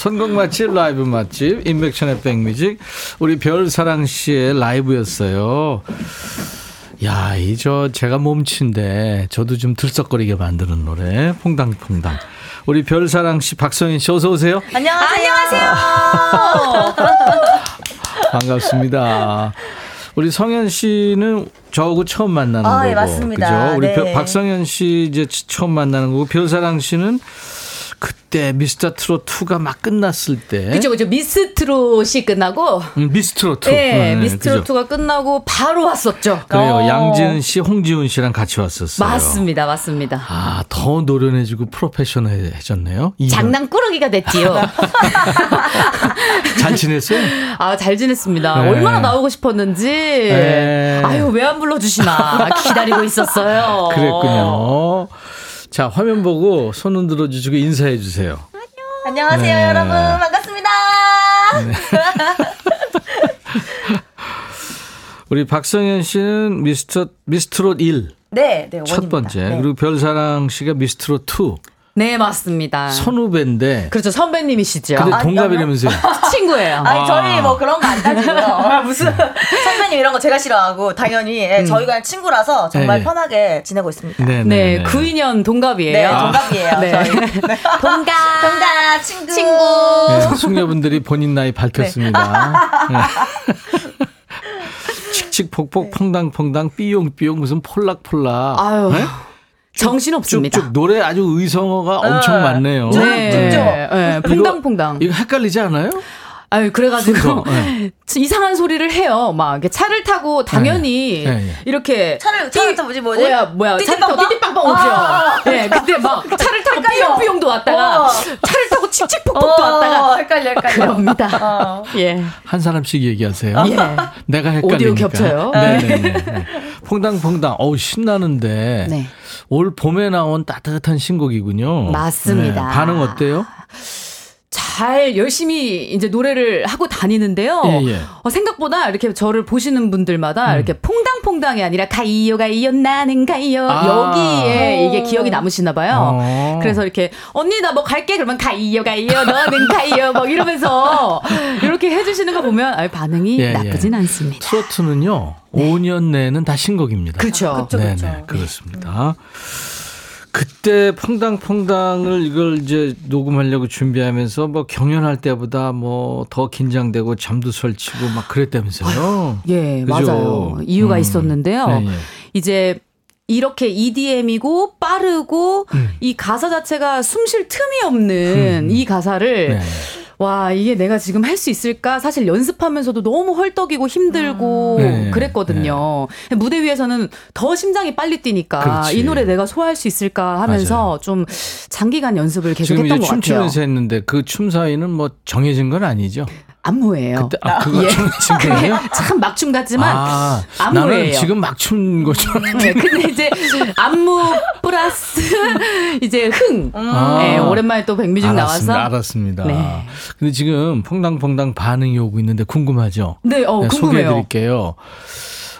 Speaker 1: 선곡 맛집 라이브 맛집 인백션의 백뮤직 우리 별사랑 씨의 라이브였어요. 야, 이 저 제가 몸친데 저도 좀 들썩거리게 만드는 노래 퐁당퐁당. 우리 별사랑 씨 박성인 씨 어서 오세요.
Speaker 4: 안녕하세요. [LAUGHS]
Speaker 1: 반갑습니다. 우리 성현 씨는 저하고 처음 만나는
Speaker 4: 아,
Speaker 1: 거고,
Speaker 4: 예, 맞습니다.
Speaker 1: 그죠? 우리
Speaker 4: 네.
Speaker 1: 별- 박성현 씨 이제 처음 만나는 거고 별사랑 씨는 그때 미스터 트롯 2가 막 끝났을 때,
Speaker 5: 그죠, 그죠. 미스 트롯이 끝나고,
Speaker 1: 음, 미스 트롯 2.
Speaker 5: 네, 미스 트롯 2가 끝나고 바로 왔었죠.
Speaker 1: 그래요.
Speaker 4: 어.
Speaker 1: 양지은 씨, 홍지훈 씨랑 같이 왔었어요.
Speaker 5: 맞습니다, 맞습니다.
Speaker 1: 아, 더 노련해지고 프로페셔널해졌네요.
Speaker 5: 장난꾸러기가 됐지요. [LAUGHS]
Speaker 1: 잘 지냈어요?
Speaker 5: 아, 잘 지냈습니다.
Speaker 1: 네.
Speaker 5: 얼마나 나오고 싶었는지.
Speaker 1: 네.
Speaker 5: 아유, 왜 안 불러주시나. 기다리고 있었어요.
Speaker 1: 그랬군요. 자, 화면 보고 손 흔들어 주시고 인사해 주세요.
Speaker 4: 안녕하세요,
Speaker 1: 네.
Speaker 4: 여러분. 반갑습니다. [LAUGHS]
Speaker 1: 우리 박성현 씨는 미스터 미스트롯 1.
Speaker 4: 네, 네,
Speaker 1: 첫
Speaker 4: 원입니다.
Speaker 1: 번째.
Speaker 4: 네.
Speaker 1: 그리고 별사랑 씨가 미스트롯 2.
Speaker 5: 네, 맞습니다.
Speaker 1: 선후배인데.
Speaker 5: 그렇죠, 선배님이시죠.
Speaker 1: 근데
Speaker 4: 아,
Speaker 1: 동갑이라면서요.
Speaker 5: 친구예요.
Speaker 4: 아니,
Speaker 1: 아.
Speaker 4: 저희 뭐 그런 거 안 따지고요. [LAUGHS] 무슨 선배님 이런 거 제가 싫어하고, 당연히. 예, 저희가 친구라서 정말
Speaker 1: 예, 예.
Speaker 4: 편하게 지내고 있습니다.
Speaker 1: 네,
Speaker 5: 네,
Speaker 1: 네.
Speaker 5: 92년 동갑이에요.
Speaker 4: 네, 동갑이에요.
Speaker 5: 네.
Speaker 4: 저희. [LAUGHS]
Speaker 5: 동갑.
Speaker 4: 동갑, 친구.
Speaker 5: 친구.
Speaker 1: 네, 숙녀분들이 본인 나이 밝혔습니다. 네. [LAUGHS] 칙칙폭폭 퐁당퐁당 삐용삐용 무슨 폴락폴락.
Speaker 5: 아유,
Speaker 1: 네?
Speaker 5: 정신 없습니다.
Speaker 1: 쭉쭉 노래 아주 의성어가 엄청 많네요.
Speaker 5: 네,
Speaker 4: 쭉, 쭉.
Speaker 5: 네, 퐁당퐁당.
Speaker 1: 이거 헷갈리지 않아요?
Speaker 5: 아유, 그래가지고.
Speaker 1: 순서, 네. [LAUGHS]
Speaker 5: 이상한 소리를 해요. 막 이렇게 차를 타고 당연히
Speaker 1: 네, 네, 네.
Speaker 5: 이렇게
Speaker 4: 차를, 차를 타고 뭐지, 뭐지?
Speaker 5: 뭐야 뭐야 차를 타고
Speaker 4: 띠띠빵빵?
Speaker 5: 띠띠빵빵 오죠.
Speaker 4: 아.
Speaker 5: 네, 근데 막 [LAUGHS] 차를 타고. 삐용삐용도 왔다가
Speaker 4: 어.
Speaker 5: 차를 타고 칙칙폭폭도
Speaker 4: 어,
Speaker 5: 왔다가
Speaker 4: 헷갈려, 헷갈려.
Speaker 5: 그럽니다.
Speaker 4: 어.
Speaker 5: 예.
Speaker 1: 한 사람씩 얘기하세요.
Speaker 5: 예.
Speaker 1: 내가 헷갈리니까.
Speaker 5: 오디오 겹쳐요.
Speaker 1: 네네네. 퐁당퐁당. 어우 신나는데.
Speaker 5: 네.
Speaker 1: 올 봄에 나온 따뜻한 신곡이군요.
Speaker 5: 맞습니다.
Speaker 1: 네, 반응 어때요?
Speaker 5: 잘 열심히 이제 노래를 하고 다니는데요.
Speaker 1: 예, 예.
Speaker 5: 어, 생각보다 이렇게 저를 보시는 분들마다
Speaker 1: 음.
Speaker 5: 이렇게 퐁당퐁당이 아니라 가이요 가이요 나는 가이요
Speaker 1: 아.
Speaker 5: 여기에 이게 기억이 남으시나 봐요.
Speaker 1: 어.
Speaker 5: 그래서 이렇게 언니 나 뭐 갈게 그러면 가이요 가이요 너는 가이요 막 이러면서 이렇게 해주시는 거 보면 아, 반응이
Speaker 1: 예, 예.
Speaker 5: 나쁘진 않습니다.
Speaker 1: 트로트는요. 5년 내는 다 신곡입니다.
Speaker 5: 그렇죠.
Speaker 1: 네네,
Speaker 4: 그쵸.
Speaker 1: 그렇습니다. 그때 퐁당퐁당을 이걸 이제 녹음하려고 준비하면서 뭐 경연할 때보다 뭐 더 긴장되고 잠도 설치고 막 그랬다면서요. [LAUGHS]
Speaker 5: 예,
Speaker 1: 그죠?
Speaker 5: 맞아요. 이유가
Speaker 1: 음.
Speaker 5: 있었는데요.
Speaker 1: 네, 예.
Speaker 5: 이제 이렇게 EDM이고 빠르고
Speaker 1: 음.
Speaker 5: 이 가사 자체가 숨 쉴 틈이 없는 이 가사를
Speaker 1: 네.
Speaker 5: 와 이게 내가 지금 할 수 있을까 사실 연습하면서도 너무 헐떡이고 힘들고
Speaker 1: 네.
Speaker 5: 그랬거든요 무대 위에서는 더 심장이 빨리 뛰니까
Speaker 1: 그렇지.
Speaker 5: 이 노래 내가 소화할 수 있을까 하면서
Speaker 1: 맞아요.
Speaker 5: 좀 장기간 연습을 계속
Speaker 1: 지금 이제
Speaker 5: 했던 것 같아요
Speaker 1: 춤추면서 했는데 그 춤 사이는 뭐 정해진 건 아니죠.
Speaker 5: 안무예요
Speaker 1: 그때 아 그거
Speaker 5: 예.
Speaker 1: 거예요? [LAUGHS]
Speaker 5: 참 막춤 같지만
Speaker 1: 아,
Speaker 5: 안무예요.
Speaker 1: 나는 지금 막춘 거죠.
Speaker 5: 네, 근데 이제 안무 플러스 [LAUGHS] 이제 흥.
Speaker 1: 아.
Speaker 5: 네, 오랜만에 또 백뮤직
Speaker 1: 알았습니다.
Speaker 5: 나와서.
Speaker 1: 알았습니다.
Speaker 5: 네.
Speaker 1: 근데 지금 퐁당퐁당 반응이 오고 있는데 궁금하죠?
Speaker 5: 네, 어,
Speaker 1: 네,
Speaker 5: 궁금해요.
Speaker 1: 소개해 드릴게요.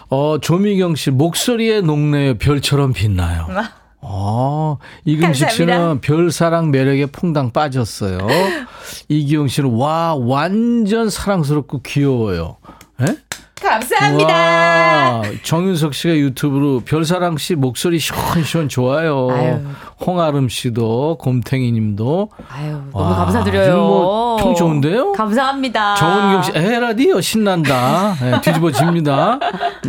Speaker 1: 어, 조미경 씨, 목소리에 녹네요. 별처럼 빛나요. [LAUGHS] 어, 이금식 씨는
Speaker 4: 감사합니다.
Speaker 1: 별사랑 매력에 퐁당 빠졌어요. [LAUGHS] 이기용 씨는 와, 완전 사랑스럽고 귀여워요. 예?
Speaker 5: 감사합니다.
Speaker 1: 와, 정윤석 씨가 유튜브로 별사랑 씨 목소리 시원시원 좋아요.
Speaker 5: 아유.
Speaker 1: 홍아름 씨도, 곰탱이 님도.
Speaker 5: 아유, 너무
Speaker 1: 와,
Speaker 5: 감사드려요.
Speaker 1: 지금 뭐평 좋은데요?
Speaker 5: 감사합니다.
Speaker 1: 정은경 씨, 에라디오 신난다. 예, 뒤집어집니다. [LAUGHS]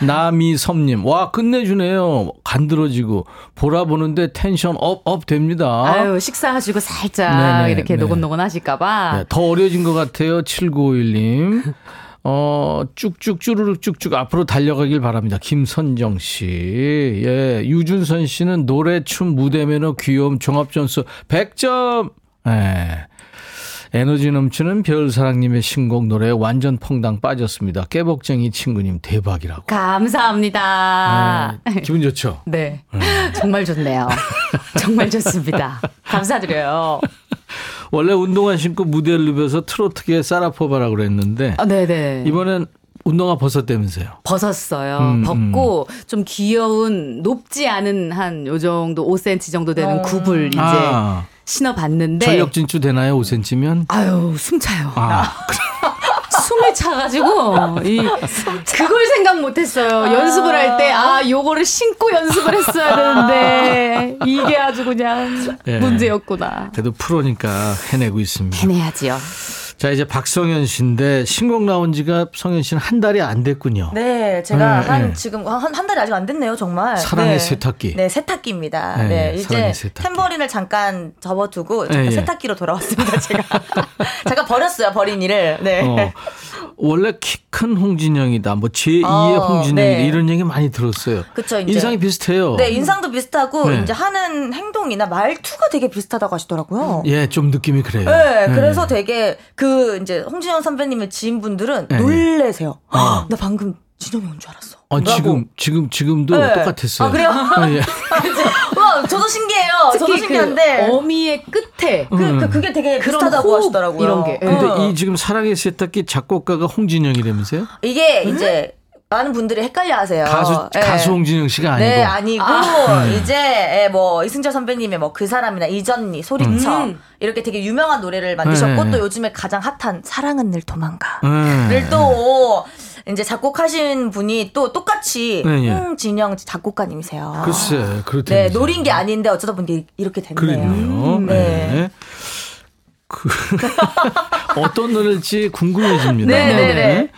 Speaker 1: 나- 나미섬 님, 와, 끝내주네요. 간드러지고. 보라 보는데 tension up, up 됩니다.
Speaker 5: 아유, 식사하시고 살짝
Speaker 1: 네네,
Speaker 5: 이렇게
Speaker 1: 네.
Speaker 5: 노곤노곤 하실까 봐.
Speaker 1: 네, 더 어려진 것 같아요. 7951 님. 어, 쭉쭉, 쭈르륵 쭉쭉 앞으로 달려가길 바랍니다. 김선정 씨. 예, 유준선 씨는 노래, 춤, 무대 매너, 귀여움, 종합 점수 100점. 예. 에너지 넘치는 별사랑님의 신곡 노래 완전 퐁당 빠졌습니다. 깨복쟁이 친구님 대박이라고.
Speaker 5: 감사합니다.
Speaker 1: 네, 기분 좋죠? [LAUGHS]
Speaker 5: 네. 정말 좋네요. 정말 좋습니다. 감사드려요.
Speaker 1: 원래 운동화 신고 무대를 누벼서 트로트계 싸라포바라고 그랬는데
Speaker 5: 아, 네네.
Speaker 1: 이번엔 운동화 벗었다면서요.
Speaker 5: 벗었어요.
Speaker 1: 음,
Speaker 5: 벗고 좀 귀여운 높지 않은 한 요 정도 5cm 정도 되는
Speaker 4: 어.
Speaker 5: 굽을 이제
Speaker 1: 아,
Speaker 5: 신어봤는데
Speaker 1: 전력 진출 되나요? 5cm면?
Speaker 5: 아유 숨차요.
Speaker 1: 아, [LAUGHS]
Speaker 5: 숨이 차가지고 이 그걸 생각 못했어요. 연습을 할 때 아 요거를 신고 연습을 했어야 되는데 이게 아주 그냥
Speaker 1: 예.
Speaker 5: 문제였구나.
Speaker 1: 그래도 프로니까 해내고 있습니다.
Speaker 5: 해내야지요.
Speaker 1: 자, 이제 박성현 씨인데 신곡 나온 지가 성현 씨는 한 달이 안 됐군요.
Speaker 4: 네, 제가
Speaker 1: 네,
Speaker 4: 한
Speaker 1: 네.
Speaker 4: 지금 한, 한 달이 아직 안 됐네요, 정말.
Speaker 1: 사랑의
Speaker 4: 네.
Speaker 1: 세탁기.
Speaker 4: 네, 세탁기입니다.
Speaker 1: 네,
Speaker 4: 네, 이제
Speaker 1: 세탁기.
Speaker 4: 탬버린을 잠깐 접어두고 잠깐
Speaker 1: 예, 예.
Speaker 4: 세탁기로 돌아왔습니다, 제가. [LAUGHS] 잠깐 버렸어요, 버린 일을. 네.
Speaker 1: 어, 원래 키 큰 홍진영이다. 뭐 제2의
Speaker 4: 어,
Speaker 1: 홍진영이다.
Speaker 4: 네.
Speaker 1: 이런 얘기 많이 들었어요.
Speaker 4: 그쵸, 이제.
Speaker 1: 인상이 비슷해요.
Speaker 4: 네, 인상도 비슷하고
Speaker 1: 네.
Speaker 4: 이제 하는 행동이나 말투가 되게 비슷하다고 하시더라고요.
Speaker 1: 예, 좀 느낌이 그래요.
Speaker 4: 네,
Speaker 1: 예.
Speaker 4: 그래서 되게 그 이제 홍진영 선배님의 지인분들은
Speaker 1: 네.
Speaker 4: 놀래세요.
Speaker 1: 어.
Speaker 4: 헉, 나 방금 진영이 온 줄 알았어.
Speaker 1: 어,
Speaker 4: 라고.
Speaker 1: 지금 지금 지금도
Speaker 4: 네.
Speaker 1: 똑같았어요.
Speaker 4: 아, 그래요?
Speaker 1: 아, 예. [LAUGHS]
Speaker 4: 와, [LAUGHS] 저도 신기해요. 저도
Speaker 5: 특히
Speaker 4: 신기한데.
Speaker 5: 그 어미의 끝에
Speaker 4: 그, 그, 그게 되게
Speaker 5: 그런
Speaker 4: 비슷하다고
Speaker 5: 호흡
Speaker 4: 하시더라고요.
Speaker 5: 이런 게.
Speaker 1: 근데
Speaker 4: 어.
Speaker 1: 이 지금 사랑의 세탁기 작곡가가 홍진영이라면서요?
Speaker 4: 이게 이제 많은 분들이 헷갈려 하세요.
Speaker 1: 가수
Speaker 4: 예.
Speaker 1: 가수 홍진영 씨가 아니고.
Speaker 4: 네, 아니고 이제 예, 뭐 이승철 선배님의 뭐 그 사람이나 이전니 소리쳐
Speaker 5: 음.
Speaker 4: 이렇게 되게 유명한 노래를 만드셨고
Speaker 1: 네.
Speaker 4: 또 요즘에 가장 핫한 사랑은 늘 도망가를
Speaker 1: 네.
Speaker 4: 또 이제 작곡하신 분이 또 똑같이
Speaker 1: 네, 예.
Speaker 4: 홍진영 작곡가님이세요.
Speaker 1: 글쎄, 그렇다.
Speaker 4: 네, 노린 게 아닌데 어쩌다 보니 이렇게 됐네요. 음,
Speaker 1: 네.
Speaker 4: 네.
Speaker 1: 그 [LAUGHS] 어떤 노래일지 궁금해집니다.
Speaker 4: 네, 네, 네.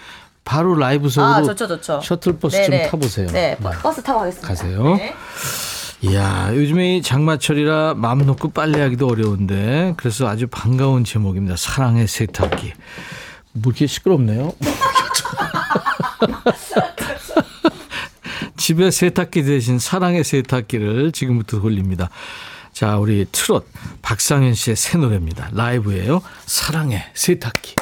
Speaker 1: 바로 라이브석으로
Speaker 4: 아, 좋죠, 좋죠.
Speaker 1: 셔틀버스
Speaker 4: 네,
Speaker 1: 좀
Speaker 4: 네.
Speaker 1: 타보세요.
Speaker 4: 네, 버스 타고 가겠습니다.
Speaker 1: 가세요.
Speaker 4: 네.
Speaker 1: 이야, 요즘에 이 장마철이라 마음 놓고 빨래하기도 어려운데 그래서 아주 반가운 제목입니다. 사랑의 세탁기. 뭐 이렇게 시끄럽네요. [LAUGHS] [LAUGHS] 집에 세탁기 대신 사랑의 세탁기를 지금부터 돌립니다. 자, 우리 트롯 박상현 씨의 새 노래입니다. 라이브예요. 사랑의 세탁기.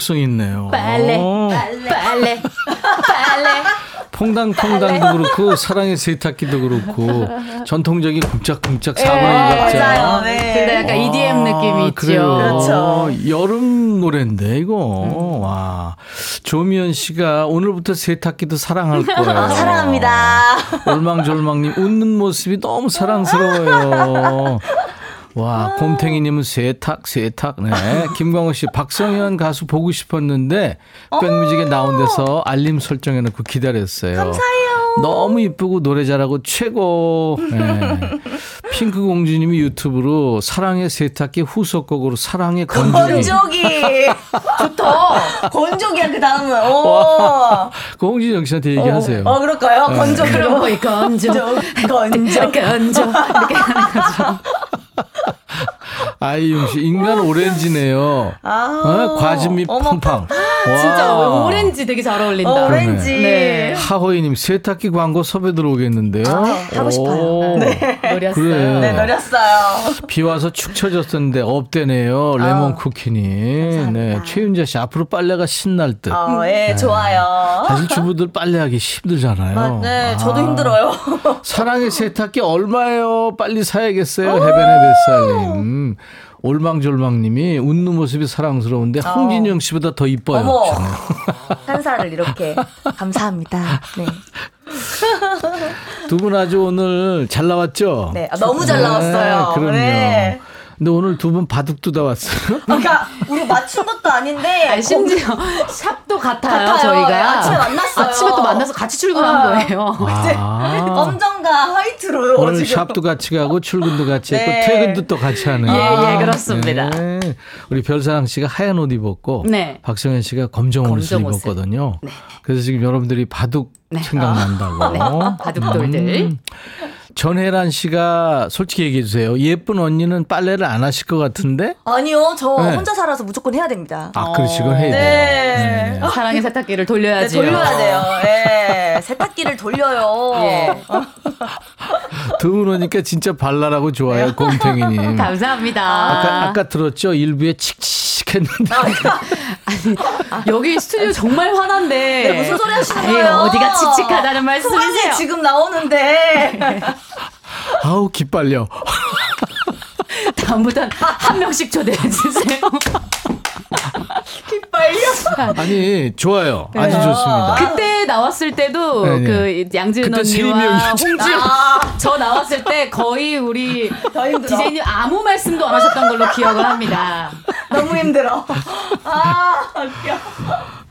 Speaker 1: 중독성 있네요.
Speaker 5: 빨래,
Speaker 1: 어,
Speaker 5: 빨래, 빨래.
Speaker 1: 퐁당퐁당도 그렇고 사랑의 세탁기도 그렇고 전통적인 4분의 1 박자.
Speaker 4: 맞아요. 네.
Speaker 5: 근데 약간 EDM 느낌이 있죠.
Speaker 4: 그렇죠.
Speaker 1: 여름 노래인데 이거. 와. 조미연 씨가 오늘부터 세탁기도 사랑할 [LAUGHS] 거예요.
Speaker 4: 아, 사랑합니다.
Speaker 1: 올망졸망님 웃는 모습이 너무 사랑스러워요. 와, 곰탱이님은 세탁, 세탁. 네. [LAUGHS] 김광호 씨, 박성현 가수 보고 싶었는데, 백뮤직에 나온 데서 알림 설정해놓고 기다렸어요.
Speaker 4: 감사해요.
Speaker 1: 너무 이쁘고 노래 잘하고 최고. 네. [LAUGHS] 핑크 공주님이 유튜브로 사랑의 세탁기 후속곡으로 사랑의 건조기.
Speaker 4: 건조기. [LAUGHS] 좋다. 건조기야, 그 다음은. 오.
Speaker 1: 공주영 씨한테 얘기하세요.
Speaker 4: 어, 그럴까요?
Speaker 1: 네.
Speaker 4: 건조기.
Speaker 5: 그럼 거의 건조,
Speaker 4: 건조.
Speaker 5: 건조 이렇게 하는 거죠. [LAUGHS]
Speaker 1: 아이용 씨, 인간 오렌지네요.
Speaker 4: 아.
Speaker 1: 어? 과즙이. 팡팡.
Speaker 5: 진짜
Speaker 1: 와.
Speaker 5: 오렌지 되게 잘 어울린다.
Speaker 4: 어, 오렌지.
Speaker 5: 네.
Speaker 1: 하호이님 세탁기 광고 섭외 들어오겠는데요.
Speaker 4: 아, 하고 싶어요.
Speaker 1: 오,
Speaker 5: 노렸어요.
Speaker 1: 그래.
Speaker 4: 네, 노렸어요.
Speaker 1: 비 와서 축 처졌었는데 없대네요. 레몬 쿠키님. 네, 최윤자 씨 앞으로 빨래가 신날 듯.
Speaker 4: 어, 예, 좋아요.
Speaker 1: 사실 주부들 빨래하기 힘들잖아요.
Speaker 4: 아, 네, 저도
Speaker 1: 아,
Speaker 4: 힘들어요.
Speaker 1: 사랑의 세탁기 얼마예요? 빨리 사야겠어요. 해변의 뱃살님. 올망졸망님이 웃는 모습이 사랑스러운데 홍진영 씨보다 더 이뻐요.
Speaker 4: 어머.
Speaker 1: 저는.
Speaker 4: 한 살을 이렇게. 감사합니다. 네.
Speaker 1: 두 분 아주 오늘 잘 나왔죠?
Speaker 4: 네, 아, 너무 잘 나왔어요.
Speaker 1: 그럼요.
Speaker 4: 네.
Speaker 1: 근데 오늘 두 분 바둑 두다 왔어요. [LAUGHS]
Speaker 4: 그러니까 우리 맞춘 것도 아닌데
Speaker 5: 아니, 심지어 샵도 같아요,
Speaker 4: 같아요.
Speaker 5: 저희가.
Speaker 4: 네, 아침에 만났어요.
Speaker 5: 아침에 또 만나서 같이 출근한
Speaker 4: 아.
Speaker 5: 거예요. [LAUGHS]
Speaker 1: 아.
Speaker 4: 검정과 화이트로요.
Speaker 1: 오늘
Speaker 4: 지금.
Speaker 1: 샵도 같이 가고 출근도 같이 했고
Speaker 4: 네.
Speaker 1: 퇴근도 또 같이 하는.
Speaker 5: 예, 예, 그렇습니다.
Speaker 1: 네. 우리 별사랑 씨가 하얀 옷 입었고
Speaker 5: 네.
Speaker 1: 박성현 씨가 검정 옷을
Speaker 5: 검정 옷을.
Speaker 1: 입었거든요. 그래서 지금 여러분들이 바둑 생각난다고.
Speaker 5: 네, 바둑돌들.
Speaker 1: 전혜란 씨가 솔직히 얘기해 주세요. 예쁜 언니는 빨래를 안 하실 것 같은데?
Speaker 4: 아니요, 저
Speaker 1: 네.
Speaker 4: 혼자 살아서 무조건 해야 됩니다.
Speaker 1: 아, 그렇지. 그건 해야
Speaker 4: 네.
Speaker 1: 돼요.
Speaker 5: 사랑의 세탁기를
Speaker 4: 네,
Speaker 5: 돌려야지.
Speaker 4: 돌려야 돼요. 예. 세탁기를 돌려요.
Speaker 5: 예.
Speaker 1: 두분 오니까 진짜 발랄하고 좋아요. 곰탱이님. [LAUGHS]
Speaker 5: 감사합니다.
Speaker 1: 아까, 아까 들었죠? 일부에 칙칙 했는데.
Speaker 5: 여기 스튜디오 정말 환한데.
Speaker 4: 네, 무슨 소리 하시는
Speaker 5: 아유,
Speaker 4: 거예요?
Speaker 5: 어디가 칙칙하다는 말씀이세요?
Speaker 4: 지금 나오는데. [LAUGHS]
Speaker 1: 아우, 기빨려. [LAUGHS]
Speaker 5: 다음부터는 한 명씩 초대해 주세요. [LAUGHS] [LAUGHS]
Speaker 4: 빨려.
Speaker 1: 아니, 좋아요. 아주
Speaker 5: 네.
Speaker 1: 좋습니다.
Speaker 5: 그때 나왔을 때도
Speaker 1: 네, 네.
Speaker 5: 그 양지은 언니와. 홍지영
Speaker 4: 아. [LAUGHS]
Speaker 5: 저 나왔을 때 거의 우리 [LAUGHS]
Speaker 4: 힘들어.
Speaker 5: 디제이님 아무 말씀도 안 하셨던 걸로 기억을 합니다.
Speaker 4: 너무 힘들어. 아, 웃겨.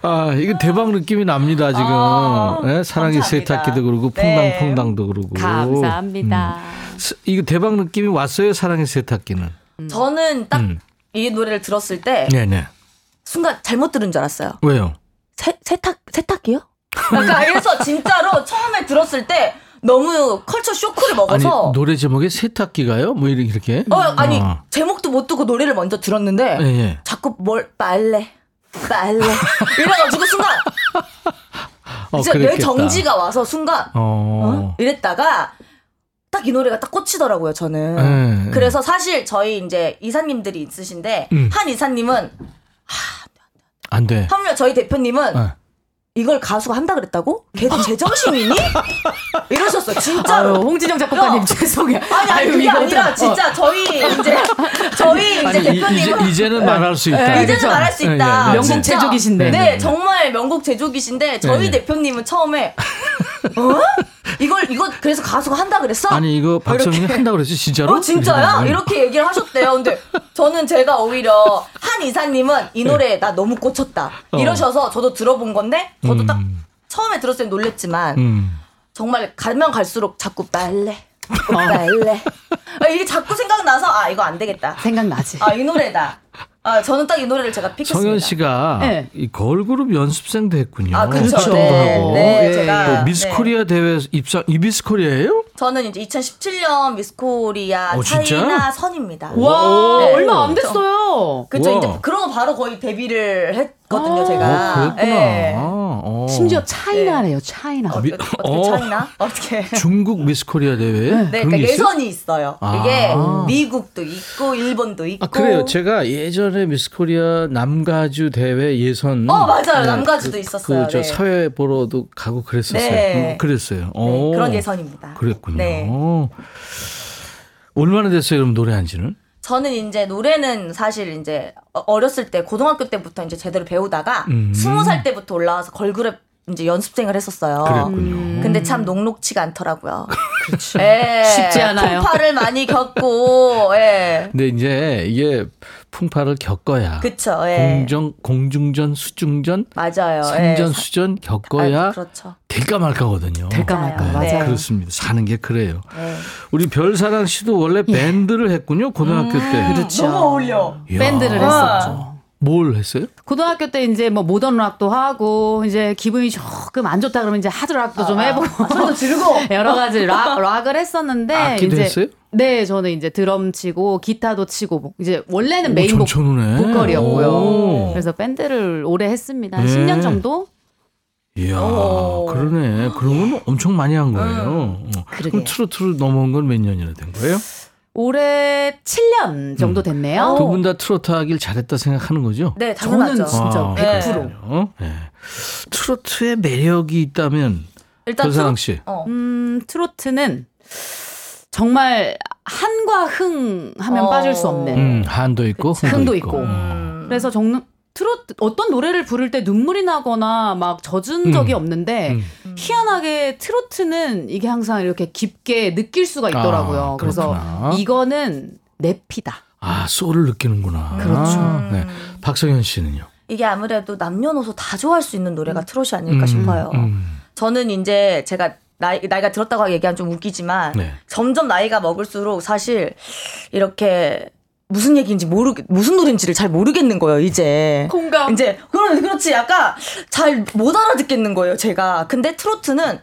Speaker 1: 아, 이거 대박 느낌이 납니다, 지금.
Speaker 4: 아,
Speaker 1: 네, 사랑의
Speaker 4: 감사합니다.
Speaker 1: 세탁기도 그러고,
Speaker 4: 네.
Speaker 1: 퐁당퐁당도 그러고.
Speaker 5: 감사합니다.
Speaker 1: 스- 이거 대박 느낌이 왔어요, 사랑의 세탁기는.
Speaker 4: 저는 딱 이
Speaker 1: 음.
Speaker 4: 노래를 들었을 때
Speaker 1: 네네.
Speaker 4: 순간 잘못 들은 줄 알았어요.
Speaker 1: 왜요?
Speaker 4: 세, 세탁 세탁기요? 약간 [LAUGHS] 그래서 진짜로 처음에 들었을 때 너무 컬처 쇼크를
Speaker 1: 아니,
Speaker 4: 먹어서
Speaker 1: 노래 제목에 세탁기가요? 뭐 이렇게. 이렇게?
Speaker 4: 어 아니
Speaker 1: 어.
Speaker 4: 제목도 못 듣고 노래를 먼저 들었는데
Speaker 1: 예, 예.
Speaker 4: 자꾸 뭘 빨래 빨래 이래가지고 순간
Speaker 1: 어,
Speaker 4: 진짜 내. 정지가 와서 순간
Speaker 1: 어.
Speaker 4: 어? 이랬다가 딱 이 노래가 딱 꽂히더라고요 저는
Speaker 1: 네,
Speaker 4: 그래서 사실 저희 이제 이사님들이 있으신데
Speaker 1: 음.
Speaker 4: 한 이사님은
Speaker 1: 안 돼.
Speaker 4: 하물며 저희 대표님은
Speaker 1: 어.
Speaker 4: 이걸 가수가 한다 그랬다고? 걔도 제정신이니? [LAUGHS] 이러셨어 진짜로
Speaker 5: 아유, 홍진영 작곡가님
Speaker 4: 야.
Speaker 5: 죄송해요.
Speaker 4: 아니 아니 그게 아니라 진짜 저희 이제 저희 이제
Speaker 1: 아니, 이,
Speaker 4: 대표님은
Speaker 1: 이제, 이제 는 말할 수 있다.
Speaker 4: 이제는
Speaker 5: 그렇죠.
Speaker 4: 말할 수
Speaker 1: 예,
Speaker 4: 있다.
Speaker 1: 예, 예.
Speaker 5: 명곡. 제조기신데.
Speaker 4: 네,
Speaker 1: 네, 네.
Speaker 4: 정말 명곡 제조기신데 저희
Speaker 1: 네, 네.
Speaker 4: 대표님은 처음에 [LAUGHS] 어? 이걸 이거 그래서 가수가 한다 그랬어?
Speaker 1: 아니, 이거
Speaker 4: 이렇게.
Speaker 1: 한다고 그랬어, 진짜로?
Speaker 4: 어 진짜야?
Speaker 1: 이러더니.
Speaker 4: 이렇게 얘기를 하셨대요. 근데 저는 제가 오히려 한 이사님은 이 노래 나 너무 꽂혔다
Speaker 1: 어.
Speaker 4: 이러셔서 저도 들어본 건데 저도 딱
Speaker 1: 음.
Speaker 4: 처음에 들었을 때 놀랬지만
Speaker 1: 음.
Speaker 4: 정말 가면 갈수록 자꾸 빨래 자꾸 빨래 아, 이게 자꾸 생각나서 아 이거 안 되겠다.
Speaker 5: 생각나지.
Speaker 4: 아 이 노래다. 아 저는 딱 이 노래를 제가 pick했습니다.
Speaker 1: 성현 씨가
Speaker 5: 네.
Speaker 1: 이 걸그룹 연습생도 했군요.
Speaker 4: 아, 그쵸.
Speaker 1: 출전도
Speaker 4: 네.
Speaker 1: 하고.
Speaker 4: 네,
Speaker 1: 예.
Speaker 4: 제가,
Speaker 1: 또 미스
Speaker 4: 네.
Speaker 1: 코리아 대회 입상, 이 미스 코리아예요?
Speaker 4: 저는 이제 2017년 미스코리아
Speaker 1: 어?
Speaker 4: China 선입니다.
Speaker 5: 와,
Speaker 4: 네.
Speaker 5: 얼마 안 됐어요.
Speaker 1: 우와.
Speaker 4: 이제 그러고 바로 거의 데뷔를 했 거든요
Speaker 1: 어,
Speaker 4: 제가.
Speaker 1: 그랬구나.
Speaker 4: 네.
Speaker 1: 어.
Speaker 5: 심지어 China래요. China.
Speaker 1: 아, 미-
Speaker 4: 어떻게
Speaker 1: 어.
Speaker 4: China? 어떻게?
Speaker 1: 중국 미스 코리아 대회?
Speaker 4: 네, 그러니까? 예선이 있어요.
Speaker 1: 아.
Speaker 4: 이게 미국도 있고 일본도 있고.
Speaker 1: 아, 그래요. 제가 예전에 미스 코리아 남가주 대회 예선.
Speaker 4: 어, 맞아요.
Speaker 1: 네,
Speaker 4: 남가주도
Speaker 1: 그-
Speaker 4: 있었어요.
Speaker 1: 그, 저
Speaker 4: 네.
Speaker 1: 사회 보러도 가고 그랬었어요.
Speaker 4: 네.
Speaker 1: 음, 그랬어요.
Speaker 4: 네,
Speaker 1: 오.
Speaker 4: 그런 예선입니다.
Speaker 1: 그랬군요.
Speaker 4: 네.
Speaker 1: 얼마나 됐어요, 그럼 노래한 지는?
Speaker 4: 저는 이제 노래는 사실 이제 어- 어렸을 때 고등학교 때부터 이제 제대로 배우다가
Speaker 1: 음.
Speaker 4: 스무 살 때부터 올라와서 걸그룹 이제 연습생을 했었어요.
Speaker 1: 그랬군요.
Speaker 4: 근데 참 녹록치가 않더라고요. 예,
Speaker 5: 쉽지 않아요.
Speaker 4: 풍파를 많이 겪고, 예.
Speaker 1: 근데 이제 이게 풍파를 겪어야.
Speaker 4: 그쵸, 예.
Speaker 1: 공정, 공중전, 수중전,
Speaker 4: 맞아요.
Speaker 1: 상전,
Speaker 4: 예.
Speaker 1: 수전 겪어야
Speaker 4: 아, 그렇죠.
Speaker 1: 될까 말까거든요.
Speaker 5: 될까. 말까.
Speaker 4: 네.
Speaker 5: 맞아요.
Speaker 1: 그렇습니다. 사는 게 그래요.
Speaker 4: 네.
Speaker 1: 우리 별사랑 씨도 원래 밴드를 했군요, 고등학교 때.
Speaker 5: 그렇죠.
Speaker 4: 너무 어울려.
Speaker 1: 이야,
Speaker 5: 밴드를 했었죠.
Speaker 1: 뭘 했어요?
Speaker 5: 고등학교 때 이제 뭐 modern rock도 하고 이제 기분이 조금 안 좋다 그러면 이제 hard rock도 좀 해보고
Speaker 4: 소리도 지르고. [LAUGHS]
Speaker 5: 여러 가지 rock rock을 했었는데
Speaker 1: 악기도
Speaker 5: 이제
Speaker 1: 했어요?
Speaker 5: 네 저는 이제 드럼 치고 기타도 치고 뭐 이제 원래는
Speaker 1: 오,
Speaker 5: 메인 복. 보컬이었고요.
Speaker 1: 오.
Speaker 5: 그래서 밴드를 오래 했습니다. 한
Speaker 1: 네.
Speaker 5: 10년 정도.
Speaker 1: 이야,
Speaker 4: 오.
Speaker 1: 그러네. 그런 건 엄청 많이 한 거예요. 어. 그럼. 트로트로 넘어온 건 몇 년이나 된 거예요?
Speaker 5: 올해 7년 정도 됐네요.
Speaker 1: 두 분 다 트로트 하길 잘했다 생각하는 거죠?
Speaker 4: 네, 당연하죠.
Speaker 5: 저는 진짜
Speaker 1: 아,
Speaker 5: 100%.
Speaker 1: 그렇군요. 네. 트로트의 매력이 있다면
Speaker 4: 일단 트로-
Speaker 1: 씨.
Speaker 4: 어.
Speaker 5: 음, 트로트는 정말 한과 흥 하면
Speaker 4: 어.
Speaker 5: 빠질 수 없는
Speaker 1: 음, 한도 있고 흥도,
Speaker 5: 흥도
Speaker 1: 있고.
Speaker 5: 있고.
Speaker 4: 음.
Speaker 5: 그래서 정 트로트 어떤 노래를 부를 때 눈물이 나거나 막 젖은
Speaker 1: 음.
Speaker 5: 적이 없는데
Speaker 1: 음.
Speaker 5: 희한하게 트로트는 이게 항상 이렇게 깊게 느낄 수가 있더라고요.
Speaker 1: 아,
Speaker 5: 그래서. 이거는 내 피다.
Speaker 1: 아, 소울을 느끼는구나.
Speaker 5: 그렇죠.
Speaker 1: 네. 박성현 씨는요?
Speaker 4: 이게 아무래도 남녀노소 다 좋아할 수 있는 노래가 트롯이 아닐까
Speaker 1: 음,
Speaker 4: 싶어요.
Speaker 1: 음.
Speaker 4: 저는 이제 제가 나이, 나이가 들었다고 얘기하면 좀 웃기지만
Speaker 1: 네.
Speaker 4: 점점 나이가 먹을수록 사실 이렇게 무슨 얘기인지 모르 무슨 노래인지를 잘 모르겠는 거예요 이제
Speaker 5: 공감.
Speaker 4: 이제 그런 그렇지 약간 잘 못 알아듣겠는 거예요 제가 근데 트로트는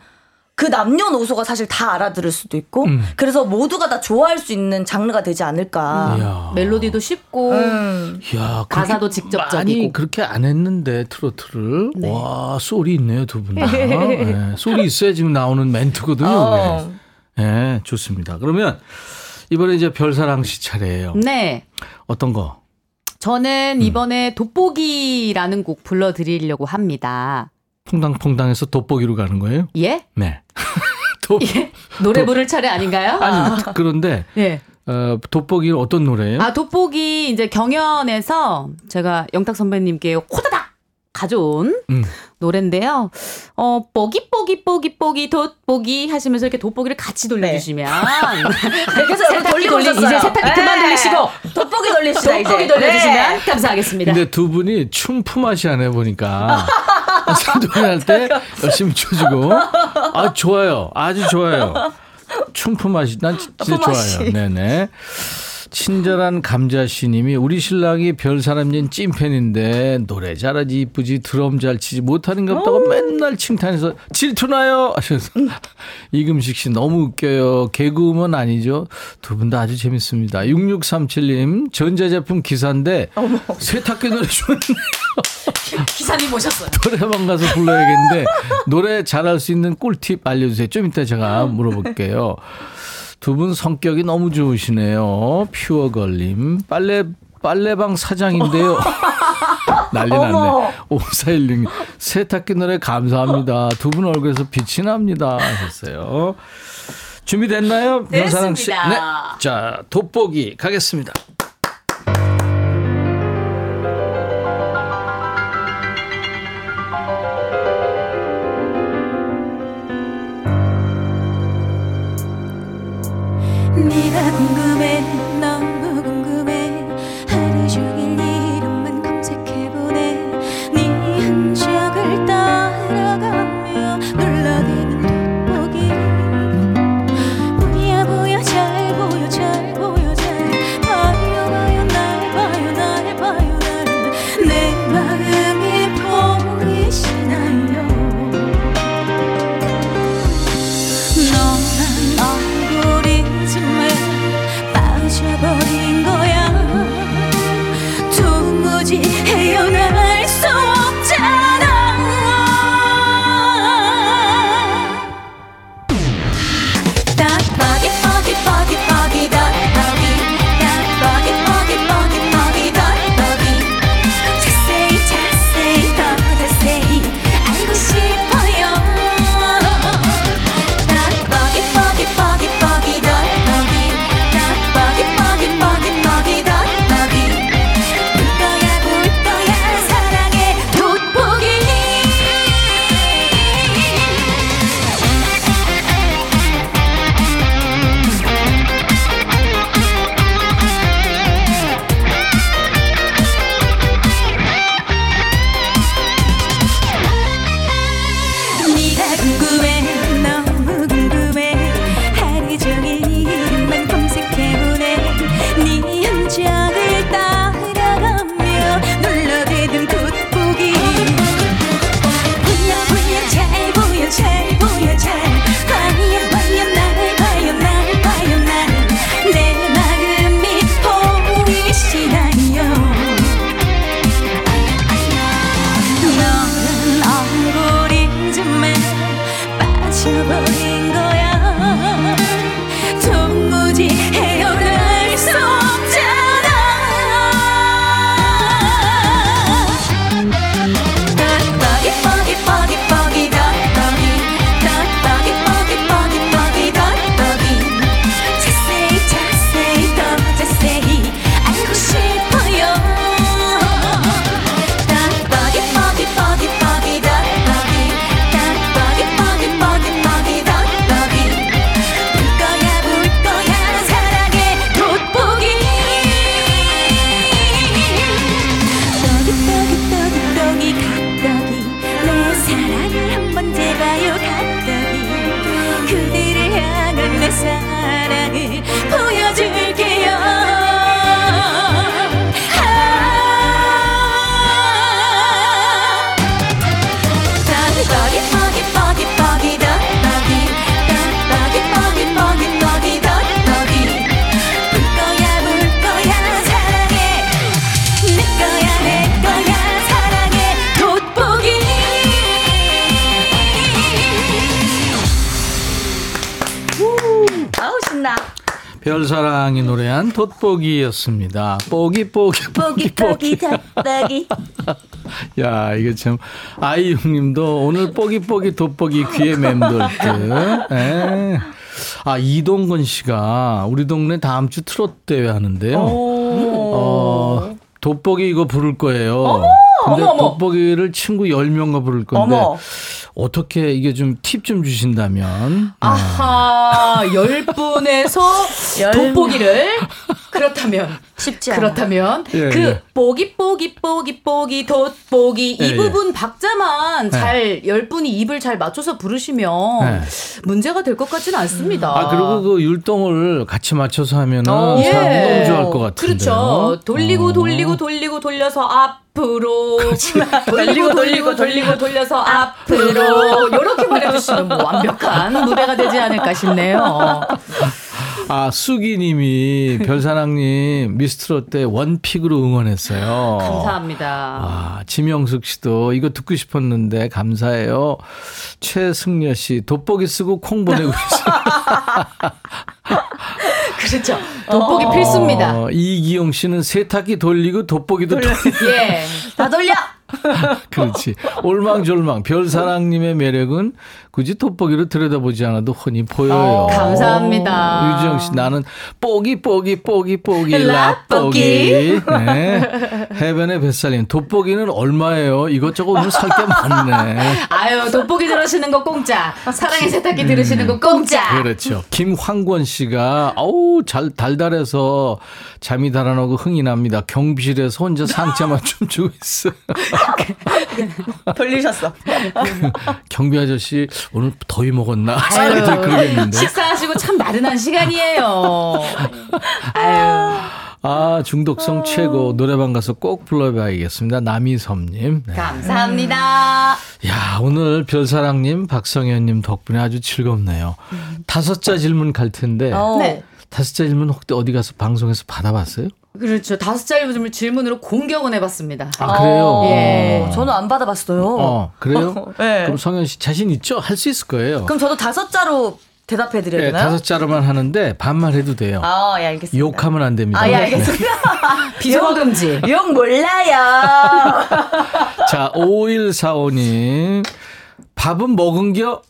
Speaker 4: 그 남녀노소가 사실 다 알아들을 수도 있고
Speaker 1: 음.
Speaker 4: 그래서 모두가 다 좋아할 수 있는 장르가 되지 않을까
Speaker 1: 이야.
Speaker 5: 멜로디도 쉽고
Speaker 4: 음.
Speaker 1: 야,
Speaker 5: 가사도 직접적이고.
Speaker 1: 많이 그렇게 안 했는데 트로트를
Speaker 5: 네.
Speaker 1: 와 소리 있네요 두 분 다. 네, [LAUGHS] 소리 있어야 지금 나오는 멘트거든요.
Speaker 4: 어.
Speaker 1: 네. 네, 좋습니다. 그러면 이번에 이제 별사랑 씨 차례예요.
Speaker 5: 네.
Speaker 1: 어떤 거?
Speaker 5: 저는 이번에 돋보기라는 곡 불러드리려고 합니다.
Speaker 1: 퐁당퐁당해서 돋보기로 가는 거예요?
Speaker 5: 예?
Speaker 1: 네. [LAUGHS] 도,
Speaker 5: 노래 부를 차례 아닌가요? [LAUGHS]
Speaker 1: 아니 그런데
Speaker 5: 예.
Speaker 1: 어, 돋보기는 어떤 노래예요?
Speaker 5: 아, 돋보기 이제 경연에서 제가 영탁 선배님께 호다닥 가져온
Speaker 1: 음.
Speaker 5: 노래인데요. 어, 뽀기 뽀기 뽀기 뽀기 돋보기 하시면서 이렇게 돋보기를 같이 돌려주시면 [LAUGHS]
Speaker 4: 그래서 여러분
Speaker 5: 세탁기
Speaker 4: 돌리고
Speaker 5: 돌리
Speaker 4: 있었어요.
Speaker 5: 이제 세탁기 그만
Speaker 4: 네.
Speaker 5: 돌리시고
Speaker 4: 돋보기 돌립시다
Speaker 5: 돋보기
Speaker 4: 이제.
Speaker 5: 돌려주시면
Speaker 4: 네.
Speaker 5: 감사하겠습니다.
Speaker 1: 근데 두 분이 춤 품앗이 안 해보니까 노래할 때 열심히 춰주고 아 좋아요 아주 좋아요 춤 품앗이 난 진짜
Speaker 4: 품앗이.
Speaker 1: 좋아요 네네 친절한 감자씨님이 우리 신랑이 별 사람인 찐팬인데 노래 잘하지 이쁘지 드럼 잘 치지 못하는 것 없다고 맨날 칭찬해서 질투나요? 하셔서 [LAUGHS] 이금식 씨 너무 웃겨요. 개그우먼 아니죠? 두 분 다 아주 재밌습니다. 6637님 전자제품 기사인데 세탁기 노래 좋네 [LAUGHS]
Speaker 5: 기사님 오셨어요.
Speaker 1: 노래방 가서 불러야겠는데 노래 잘할 수 있는 꿀팁 알려주세요. 좀 이따 제가 물어볼게요. 두 분 성격이 너무 좋으시네요. 퓨어걸님 빨래 빨래방 사장인데요. [LAUGHS] 난리 났네.
Speaker 4: 어머.
Speaker 1: 5416님 세탁기 노래 감사합니다. 두 분 얼굴에서 빛이 납니다. 하셨어요. 준비됐나요? 변사랑 씨? 네. 자, 돋보기 가겠습니다. 돋보기였습니다. 뽀기 뽀기 뽀기 뽀기.
Speaker 4: 닭닭이. [LAUGHS]
Speaker 1: 야 이게 참 아이육님도 오늘 뽀기 뽀기 돋보기 귀에 맴돌 듯. 예. 아 이동건 씨가 우리 동네 다음 주 트롯 대회 하는데요. 어, 돋보기 이거 부를 거예요. 근데
Speaker 4: 어머, 어머.
Speaker 1: 돋보기를 친구 10명과 부를 건데
Speaker 4: 어머.
Speaker 1: 어떻게 이게 좀 팁 좀 주신다면
Speaker 5: 아하, 열 분에서 [LAUGHS]
Speaker 4: 열-
Speaker 5: 돋보기를 그렇다면 [LAUGHS]
Speaker 4: 쉽지 않아.
Speaker 5: 그렇다면
Speaker 1: 예,
Speaker 5: 그
Speaker 1: 예.
Speaker 5: 뽀기 뽀기 뽀기 뽀기 돋보기
Speaker 1: 예,
Speaker 5: 이
Speaker 1: 예.
Speaker 5: 부분 박자만 잘 열 분이 입을 잘 맞춰서 부르시면
Speaker 1: 네.
Speaker 5: 문제가 될 것 같지는 않습니다.
Speaker 1: 아 그리고 그 율동을 같이 맞춰서 하면은
Speaker 4: 어.
Speaker 1: 사람
Speaker 5: 예.
Speaker 1: 너무 좋아할 것 같은데요.
Speaker 5: 그렇죠. 돌리고
Speaker 1: 어.
Speaker 5: 돌리고 돌리고 돌려서 앞으로 [LAUGHS] 돌리고 돌리고 돌리고 돌려서 앞으로 이렇게만 해주시면 뭐 완벽한 무대가 되지 않을까 싶네요.
Speaker 1: 아 수기님이 별사랑님 미스트롯 때 원픽으로 응원했어요.
Speaker 5: 감사합니다.
Speaker 1: 아, 지명숙 씨도 이거 듣고 싶었는데 감사해요. 최승려 씨 돋보기 쓰고 콩 보내고 있어요. [LAUGHS]
Speaker 5: 그렇죠. 돋보기 필수입니다.
Speaker 1: 어, 이기용 씨는 세탁기 돌리고 돋보기도 돌리고
Speaker 5: 예.
Speaker 4: 다 돌려. [LAUGHS] [LAUGHS]
Speaker 1: 그렇지. 올망졸망 별사랑님의 매력은 굳이 돋보기로 들여다보지 않아도 흔히 보여요.
Speaker 5: 어, 감사합니다.
Speaker 1: 유지영 씨 나는 뽀기 뽀기 뽀기 뽀기
Speaker 5: 라뽀기.
Speaker 1: 네. 해변의 뱃살님 돋보기는 얼마예요? 이것저것 오늘 살 게 많네.
Speaker 5: 아유, 돋보기 들으시는 거 공짜. 사랑의 세탁기 들으시는 거 공짜.
Speaker 1: 그렇죠. 김황권 씨가 어우 잘 달달해서 잠이 달아나고 흥이 납니다. 경비실에서 혼자 상체만 [LAUGHS] 춤추고 있어요. [LAUGHS]
Speaker 4: 돌리셨어. [LAUGHS]
Speaker 1: 경비 아저씨 오늘 더위 먹었나?
Speaker 5: 아유,
Speaker 1: 그러겠는데.
Speaker 5: 식사하시고 참 나른한 시간이에요. [LAUGHS] 아유,
Speaker 1: 아 중독성 최고 노래방 가서 꼭 불러봐야겠습니다. 남희섭님. 네.
Speaker 5: 감사합니다.
Speaker 1: 야 오늘 별사랑님, 박성현님 덕분에 아주 즐겁네요. 다섯자 질문 갈 텐데
Speaker 4: 어.
Speaker 5: 네.
Speaker 1: 다섯자 질문 혹시 어디 가서 방송에서 받아봤어요?
Speaker 5: 그렇죠. 다섯 자리 질문으로 공격은 해봤습니다.
Speaker 1: 아 그래요?
Speaker 5: 예.
Speaker 1: 어.
Speaker 4: 저는 안 받아봤어요.
Speaker 1: 어 그래요? [LAUGHS]
Speaker 4: 네.
Speaker 1: 그럼 성현 씨 자신 있죠? 할 수 있을 거예요.
Speaker 4: 그럼 저도 다섯 자로 대답해 드려야
Speaker 1: 네,
Speaker 4: 되나요?
Speaker 1: 다섯 자로만 하는데 반말 해도 돼요.
Speaker 4: 아, 예, 알겠습니다.
Speaker 1: 욕하면 안 됩니다.
Speaker 4: 아, 예,
Speaker 1: 네.
Speaker 4: 알겠습니다. [LAUGHS]
Speaker 5: 비속어 금지.
Speaker 4: 욕 몰라요. [LAUGHS]
Speaker 1: 자, 5145님. 밥은 먹은겨?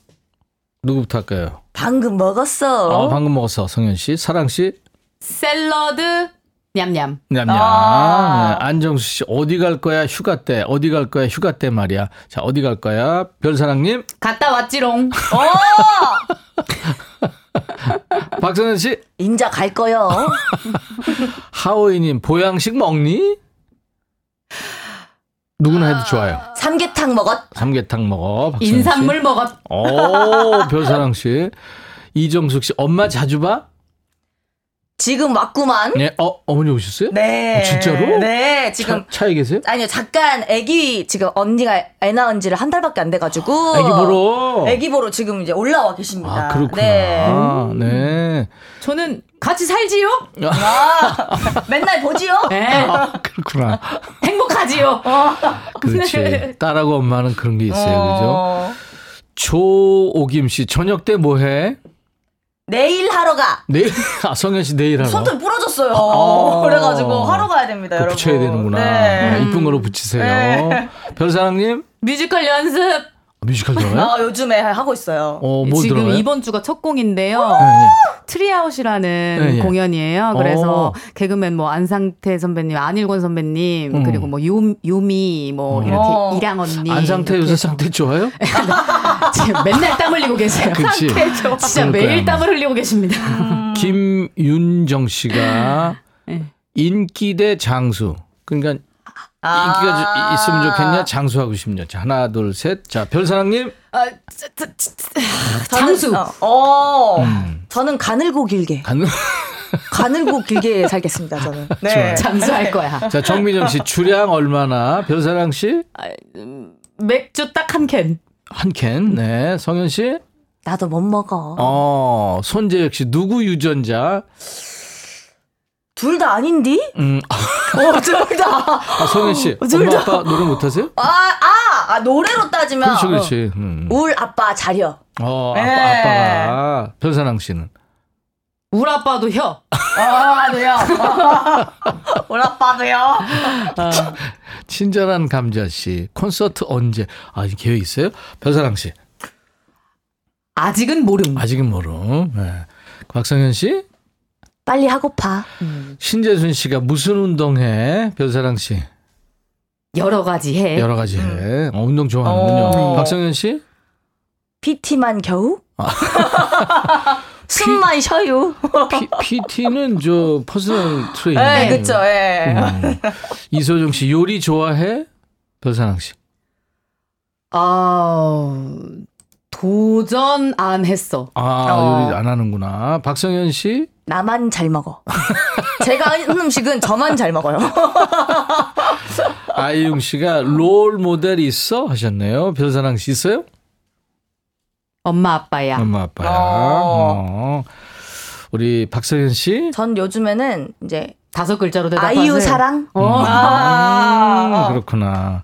Speaker 1: 누구부터 할까요?
Speaker 4: 방금 먹었어.
Speaker 1: 어, 방금 먹었어. 성현 씨. 사랑 씨.
Speaker 5: 샐러드 냠냠.
Speaker 1: 냠냠.
Speaker 4: 아.
Speaker 1: 네, 안정수 씨. 어디 갈 거야? 휴가 때. 어디 갈 거야? 휴가 때 말이야. 자, 어디 갈 거야? 별사랑님.
Speaker 5: 갔다 왔지롱. [LAUGHS]
Speaker 1: 박선현 씨.
Speaker 4: 인자 갈 거요. [LAUGHS]
Speaker 1: 하오이님. 보양식 먹니? 누구나 해도 좋아요.
Speaker 4: 삼계탕 먹었.
Speaker 1: 삼계탕 먹어.
Speaker 5: 인삼물 먹었.
Speaker 1: 오, 별사랑 씨. 이정숙 씨. 엄마 자주 봐?
Speaker 4: 지금 왔구만.
Speaker 1: 네. 어, 어머니 오셨어요?
Speaker 4: 네.
Speaker 1: 어, 진짜로?
Speaker 4: 네, 지금.
Speaker 1: 차, 차에 계세요?
Speaker 4: 아니요, 잠깐 아기 지금 언니가 애 낳은 지를 한 달밖에 안 돼가지고.
Speaker 1: 애기 보러.
Speaker 4: 아기 보러 지금 이제 올라와 계십니다.
Speaker 1: 아, 그렇구나.
Speaker 4: 네.
Speaker 1: 네.
Speaker 5: 저는 같이 살지요?
Speaker 4: 아, 맨날 보지요?
Speaker 5: 네.
Speaker 1: 아, 그렇구나.
Speaker 5: 행복하지요?
Speaker 1: 그렇지. 딸하고 엄마는 그런 게 있어요.
Speaker 4: 어,
Speaker 1: 그죠? 조오김 씨, 저녁 때 뭐 해?
Speaker 4: 내일 하러 가.
Speaker 1: 내일, [LAUGHS] 아, 성현 씨 내일 하러.
Speaker 4: 손톱 부러졌어요.
Speaker 1: 아.
Speaker 4: 그래가지고 하러 가야 됩니다,
Speaker 1: 그거
Speaker 4: 여러분.
Speaker 1: 붙여야 되는구나.
Speaker 4: 네.
Speaker 1: 네, 이쁜 거로 붙이세요.
Speaker 4: 네.
Speaker 1: 별사랑님,
Speaker 5: 뮤지컬 연습.
Speaker 1: 뮤지컬 들어요?
Speaker 4: 아, 요즘에 하고 있어요.
Speaker 1: 어, 뭐
Speaker 5: 지금
Speaker 1: 들어요?
Speaker 5: 이번 주가 첫 공인데요.
Speaker 1: 네, 네.
Speaker 5: tryout이라는
Speaker 1: 네, 예.
Speaker 5: 공연이에요. 그래서
Speaker 1: 어.
Speaker 5: 개그맨 뭐 안상태 선배님, 안일권 선배님,
Speaker 1: 음.
Speaker 5: 그리고 뭐 요, 요미, 뭐 이렇게
Speaker 4: 어.
Speaker 5: 이랑 언니.
Speaker 1: 안상태
Speaker 5: 이렇게
Speaker 1: 요새 상태 좋아요? [LAUGHS]
Speaker 5: 지금 맨날 땀 흘리고 계세요.
Speaker 1: 그치.
Speaker 5: 진짜
Speaker 1: 그럴
Speaker 5: 매일 땀을 흘리고 계십니다.
Speaker 1: 김윤정 씨가
Speaker 5: 네.
Speaker 1: 인기 대 장수. 그러니까
Speaker 4: 아.
Speaker 1: 인기가 주- 있으면 좋겠냐, 장수하고 싶냐. 자, 하나, 둘, 셋. 자, 별사랑님.
Speaker 4: 아, 저, 저, 저, 저,
Speaker 5: 장수.
Speaker 4: 저는, 어, 어.
Speaker 1: 음.
Speaker 4: 저는 가늘고 길게.
Speaker 1: 가는. [LAUGHS] [LAUGHS]
Speaker 4: 가늘고 길게 살겠습니다, 저는. 네.
Speaker 1: 좋아요.
Speaker 5: 장수할 거야.
Speaker 1: 자, 정미정 씨 주량 얼마나? 별사랑 씨?
Speaker 5: 맥주 딱 한 캔.
Speaker 1: 한 캔. 네. 성현 씨?
Speaker 4: 나도 못 먹어.
Speaker 1: 어, 손재혁 씨 누구 유전자?
Speaker 4: 둘 다 아닌디?
Speaker 1: 음,
Speaker 4: 어, 둘 다.
Speaker 1: 아, 성현 씨.
Speaker 4: 둘
Speaker 1: 엄마
Speaker 4: 다.
Speaker 1: 아빠 노래 못 하세요?
Speaker 4: 아, 아, 아, 노래로 따지면.
Speaker 1: 그렇지, 그렇지. 음.
Speaker 4: 울 아빠 자려.
Speaker 1: 어, 아빠,
Speaker 4: 네.
Speaker 1: 아빠가. 별사랑 씨는.
Speaker 5: 우리 아빠도 혀.
Speaker 4: 아, 네요. 우리 아빠도요.
Speaker 1: 아, 친절한 감자 씨 콘서트 언제? 아 계획 있어요? 별사랑 씨
Speaker 5: 아직은 모름.
Speaker 1: 아직은 모름. 네. 박성현 씨
Speaker 4: 빨리 하고파.
Speaker 1: 신재순 씨가 무슨 운동해? 별사랑 씨
Speaker 5: 여러 가지 해.
Speaker 1: 여러 가지 해. 어, 운동 좋아하는군요.
Speaker 4: 어.
Speaker 1: 박성현 씨
Speaker 4: PT만 겨우? [LAUGHS] 숨만 쉬어요.
Speaker 1: P, PT는 저 personal trainer.
Speaker 4: 네, 그쵸, 예.
Speaker 1: 음. 이소정 씨 요리 좋아해? 별사랑 씨.
Speaker 5: 아 도전 안 했어.
Speaker 1: 아
Speaker 4: 어.
Speaker 1: 요리 안 하는구나. 박성현 씨
Speaker 4: 나만 잘 먹어. 제가 하는 음식은 저만 잘 먹어요. [LAUGHS]
Speaker 1: 아이용 씨가 role model 있어 하셨네요. 별사랑 씨 있어요?
Speaker 5: 엄마 아빠야.
Speaker 1: 엄마 아빠야.
Speaker 4: 어.
Speaker 1: 어. 우리 박성현 씨.
Speaker 4: 전 요즘에는 이제
Speaker 5: 다섯 글자로 대답하세요.
Speaker 4: 아이유 사랑?
Speaker 5: 어.
Speaker 1: 음, 그렇구나.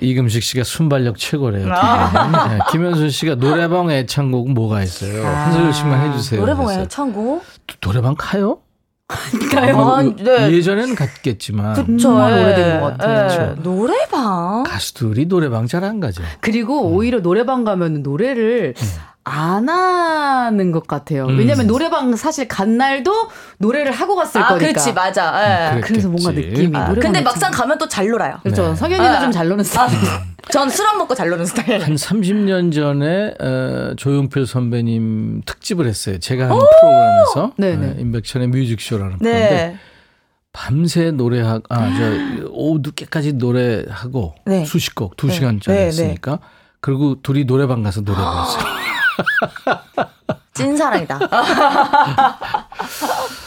Speaker 1: 이금식 씨가 순발력 최고래요.
Speaker 4: 아.
Speaker 1: 네, 김현순 씨가 노래방 애창곡은 뭐가 있어요? 한 소절씩만 해주세요.
Speaker 4: 노래방에
Speaker 1: 그랬어요.
Speaker 4: 청구?
Speaker 1: 노래방 가요?
Speaker 4: 가요?
Speaker 1: 뭐,
Speaker 4: 아, 네.
Speaker 1: 예전에는 갔겠지만
Speaker 4: 그쵸.
Speaker 5: 정말
Speaker 4: 예.
Speaker 5: 오래된 것 같아요.
Speaker 4: 예. 노래방?
Speaker 1: 가수들이 노래방 잘 안 가죠.
Speaker 5: 그리고 오히려 노래방 가면 노래를 안 하는 것 같아요.
Speaker 1: 음.
Speaker 5: 왜냐면 노래방 사실 간 날도 노래를 하고 갔을
Speaker 4: 아,
Speaker 5: 거니까.
Speaker 4: 그렇지, 맞아. 예.
Speaker 1: 음,
Speaker 5: 그래서 뭔가. 느낌이.
Speaker 4: 아, 근데. 막상 가면 또 잘 놀아요.
Speaker 5: 그렇죠.
Speaker 1: 네.
Speaker 5: 성현이도
Speaker 4: 아.
Speaker 5: 좀잘 노는 스타일.
Speaker 4: 전 술 안 먹고 잘 노는 스타일.
Speaker 1: 한 30년 전에 어, 조용필 선배님 특집을 했어요. 제가 하는 프로그램에서
Speaker 5: 네네.
Speaker 1: 어, 임백천의 뮤직쇼라는 건데
Speaker 4: 네.
Speaker 1: 밤새 노래하고 아저 오후 늦게까지 노래하고
Speaker 4: 네.
Speaker 1: 수십 곡두
Speaker 4: 네.
Speaker 1: 시간짜리
Speaker 4: 네, 네.
Speaker 1: 했으니까 그리고 둘이 노래방 가서 노래 불렀어요. [LAUGHS]
Speaker 4: 찐사랑이다. [LAUGHS]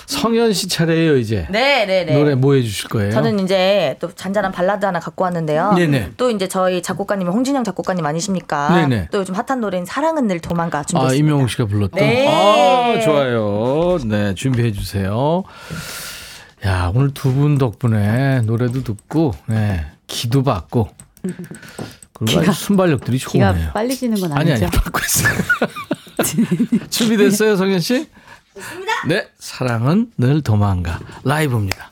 Speaker 1: 성현 씨 차례예요 이제.
Speaker 4: 네, 네, 네.
Speaker 1: 노래 뭐 해주실 거예요?
Speaker 4: 저는 이제 또 잔잔한 발라드 하나 갖고 왔는데요.
Speaker 1: 네네.
Speaker 4: 또 이제 저희 작곡가님 홍진영 작곡가님 아니십니까?
Speaker 1: 네네.
Speaker 4: 또 요즘 핫한 노래인 사랑은 늘 도망가
Speaker 1: 아
Speaker 4: 준비했습니다.
Speaker 1: 임영웅 씨가 불렀던.
Speaker 4: 네.
Speaker 1: 아 좋아요. 네 준비해 주세요. 야 오늘 두 분 덕분에 노래도 듣고 네 기도 받고 아주 순발력들이
Speaker 5: 기가
Speaker 1: 좋네요.
Speaker 5: 빨리 지는 건
Speaker 1: 아니
Speaker 5: 아니죠.
Speaker 1: 아니 받고 있어요. [LAUGHS] 준비됐어요 성현 씨? 네 사랑은 늘 도망가 라이브입니다.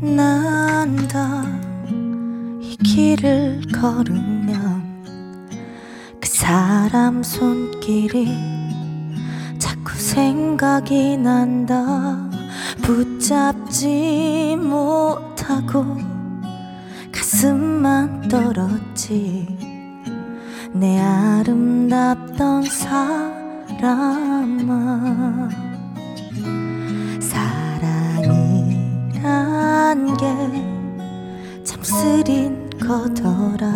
Speaker 6: 난다 이 길을 걸으면 그 사람 손길이 자꾸 생각이 난다 붙잡지 못하고 가슴만 떨었지. 내 아름답던 사람아 사랑이란 게 참 쓰린 거더라.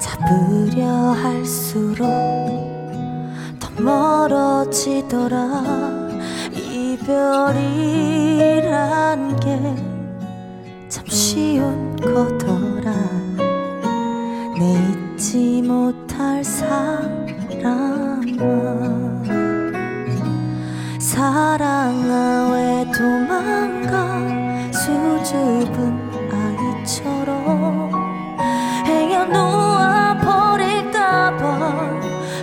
Speaker 6: 잡으려 할수록 더 멀어지더라 이별이란 게 참 쉬운 거더라. 내 잊지 못할 사람아. 사랑아 왜 도망가 수줍은 아이처럼 행여 놓아 버릴까봐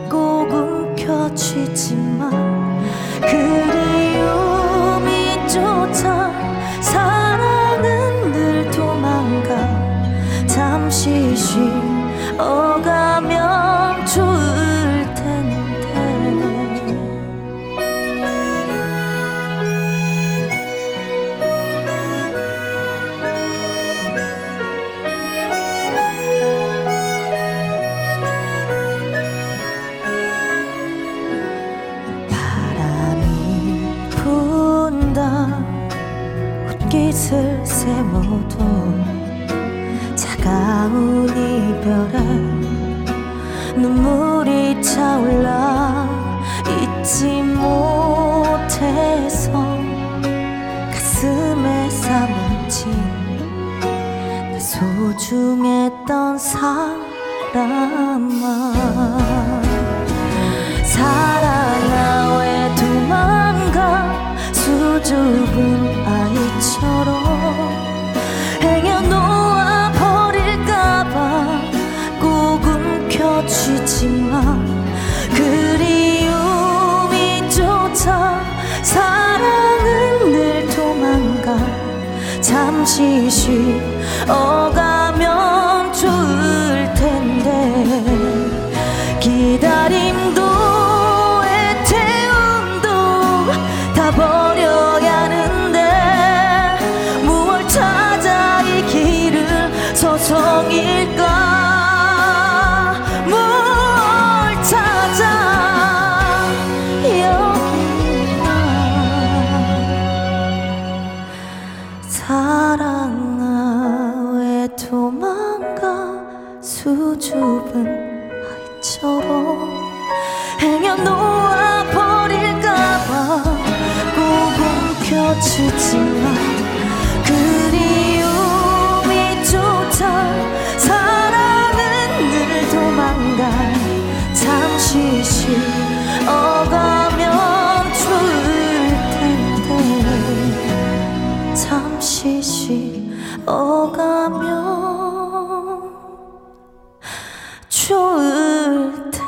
Speaker 6: 꼭 움켜쥐지만 그리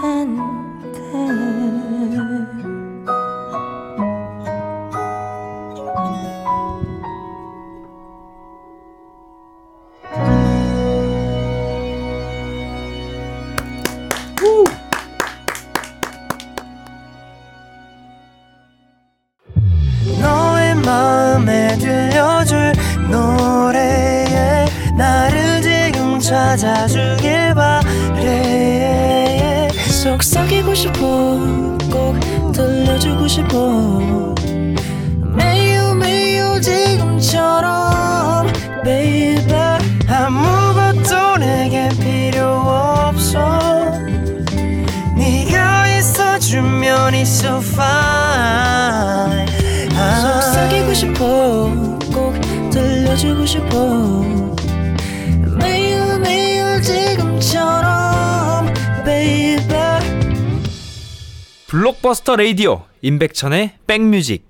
Speaker 6: 좋을
Speaker 7: 블록버스터 레이디오 임백천의 백뮤직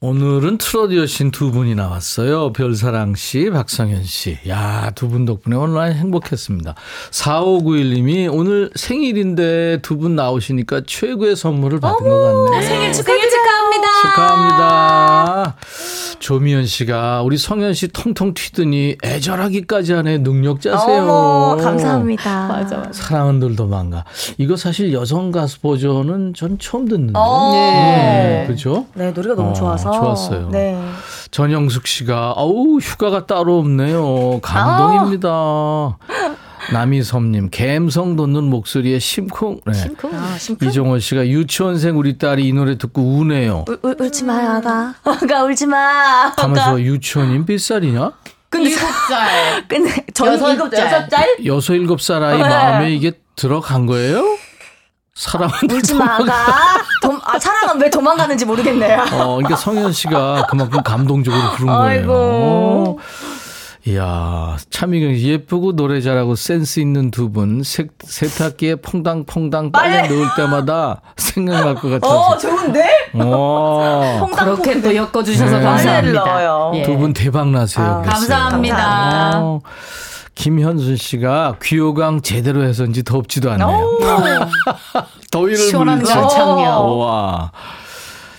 Speaker 1: 오늘은 트로트 여신 두 분이 나왔어요. 별사랑 씨, 박성현 씨. 야, 두 분 덕분에 오늘 많이 행복했습니다. 4591님이 오늘 생일인데 두 분 나오시니까 최고의 선물을 받은 것 같네요.
Speaker 4: 생일
Speaker 5: 생일 축하합니다.
Speaker 1: 축하합니다. 조미연 씨가 우리 성현 씨 통통 튀더니 애절하기까지 하네 능력자세요.
Speaker 4: 어머, 감사합니다.
Speaker 5: 맞아, 맞아.
Speaker 1: 사랑은 늘 도망가. 이거 사실 여성 가수 버전은 전 처음 듣는데요.
Speaker 4: 어.
Speaker 1: 네. 그죠?
Speaker 4: 네, 노래가 너무
Speaker 1: 어,
Speaker 4: 좋아서.
Speaker 1: 좋았어요.
Speaker 4: 네.
Speaker 1: 전영숙 씨가 아우 휴가가 따로 없네요. 감동입니다. 남희섭님 감성 돋는 목소리에 심쿵. 네.
Speaker 4: 아, 심쿵.
Speaker 1: 이종원 씨가 유치원생 우리 딸이 이 노래 듣고 우네요.
Speaker 4: 울, 울, 울지 마, 아가. 아가, 울지 마.
Speaker 1: 가면서 유치원인 몇 살이냐?
Speaker 4: 근데,
Speaker 5: 일곱 살. [LAUGHS]
Speaker 4: 근데 저는
Speaker 5: 여섯
Speaker 4: 일곱,
Speaker 5: 살.
Speaker 4: 여섯 살?
Speaker 1: 여섯 일곱 살 아이
Speaker 4: 네.
Speaker 1: 마음에 이게 들어간 거예요? 사랑은
Speaker 4: 울지 마, 아가. 도, 아, 사랑은 왜 도망가는지 모르겠네요.
Speaker 1: 어, 그러니까 성현 씨가 그만큼 감동적으로 부른 [LAUGHS] 거예요.
Speaker 4: 아이고.
Speaker 1: 이야, 차미경 씨 예쁘고 노래 잘하고 센스 있는 두 분 세탁기에 퐁당퐁당 빨래 넣을 때마다 [LAUGHS] 생각날 것 같아서.
Speaker 4: 어, 좋은데?
Speaker 1: 어. [LAUGHS]
Speaker 5: 그렇게 또 엮어주셔서
Speaker 1: 네.
Speaker 5: 감사합니다. 예.
Speaker 1: 두분 대박 나세요.
Speaker 4: 아.
Speaker 5: 감사합니다.
Speaker 1: 어. 김현순 씨가 귀요강 제대로 해서인지 덥지도 않네요. [LAUGHS] 더위를
Speaker 5: 시원한
Speaker 1: 물리지.
Speaker 5: 가창력.
Speaker 1: 와.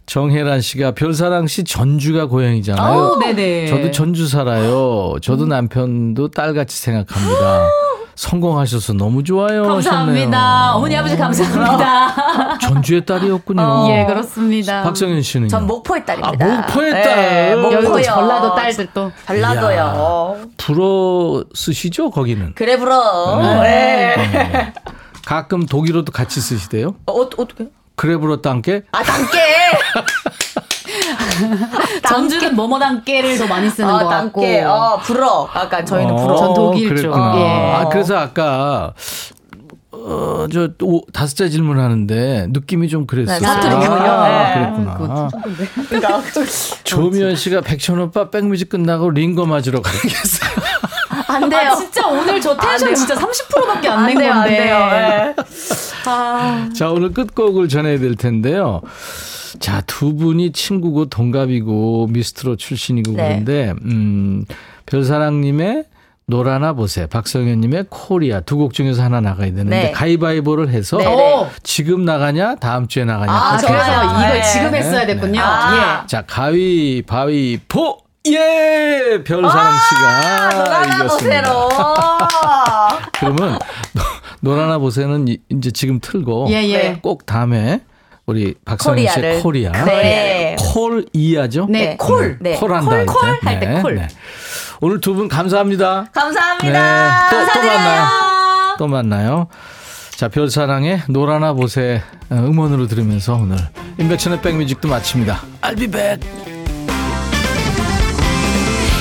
Speaker 1: 정혜란 씨가 별사랑 씨 전주가 고향이잖아요.
Speaker 5: 어, 네네.
Speaker 1: 저도 전주 살아요. 저도 남편도 딸같이 생각합니다. 성공하셔서 너무 좋아요.
Speaker 5: 감사합니다.
Speaker 1: 하셨네요.
Speaker 5: 어머니 아버지 감사합니다. [LAUGHS]
Speaker 1: 전주의 딸이었군요.
Speaker 5: 예, 그렇습니다.
Speaker 1: 박성현 씨는요?
Speaker 4: 전 목포의 딸입니다.
Speaker 1: 아, 목포의
Speaker 4: 네,
Speaker 1: 딸.
Speaker 4: 목포요.
Speaker 5: 여기도 전라도 딸들 또.
Speaker 4: 전라도요.
Speaker 1: 불어 쓰시죠 거기는?
Speaker 4: 그래, 불어.
Speaker 1: 네.
Speaker 4: 네.
Speaker 1: 가끔 독일어도 같이 쓰시대요?
Speaker 4: 어, 어떻게?
Speaker 1: 그래 불어 땅게?
Speaker 4: 아, 단계! [LAUGHS]
Speaker 5: 전주는 뭐뭐단계를 더 많이 쓰는
Speaker 4: 아,
Speaker 5: 것 같고.
Speaker 4: 단계. 어, 불어. 아까 저희는 불어.
Speaker 5: 전 독일 쪽. 예.
Speaker 1: 아, 그래서 아까 어, 저또 다섯째 질문 하는데 느낌이 좀 그랬어요.
Speaker 4: 네, 사투리군요.
Speaker 1: 아,
Speaker 4: 네.
Speaker 1: 그랬구나.
Speaker 4: 그러니까
Speaker 1: 조미연 씨가 백천 오빠 백뮤직 끝나고 링거 맞으러 가겠어요. [LAUGHS]
Speaker 4: 안 돼요.
Speaker 5: 아, 진짜 오늘
Speaker 4: 저안
Speaker 5: 텐션. 진짜 30%밖에
Speaker 4: 안낸안 돼요, 안
Speaker 5: 건데.
Speaker 4: 돼요. 예. 아,
Speaker 1: 자, 오늘 끝곡을 전해야 될 텐데요. 자, 두 분이 친구고 동갑이고 미스트로 출신이고
Speaker 4: 네.
Speaker 1: 그런데, 음, 별사랑님의 노라나 보세, 박성현님의 코리아 두 곡 중에서 하나 나가야 되는데
Speaker 4: 네.
Speaker 1: 가위바위보를 해서
Speaker 5: 오.
Speaker 1: 지금 나가냐 다음 주에 나가냐.
Speaker 5: 아, 그래서. 이걸
Speaker 4: 네.
Speaker 5: 지금 했어야 됐군요.
Speaker 4: 아.
Speaker 1: 자 가위바위보 예 별사랑 씨가
Speaker 4: 노라나
Speaker 1: 이겼습니다.
Speaker 4: 보세로. [LAUGHS]
Speaker 1: 그러면 노- 노라나 보세는 이- 이제 지금 틀고
Speaker 5: 예, 예.
Speaker 1: 꼭 다음에 우리 박성현 씨의.
Speaker 4: 코리아 네.
Speaker 1: call 이하죠?
Speaker 5: 네, call.
Speaker 4: 네.
Speaker 1: call한다
Speaker 4: call,
Speaker 1: 할 때.
Speaker 4: call할때
Speaker 1: 네,
Speaker 4: call.
Speaker 1: 네. 오늘 두 분 감사합니다.
Speaker 4: 감사합니다.
Speaker 1: 네, 또- 또. 만나요. 또 만나요. 자, 별사랑의 노라나 보세 어, 음원으로 들으면서 오늘 인백천의 백뮤직도 마칩니다. I'll be back.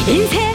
Speaker 6: 인생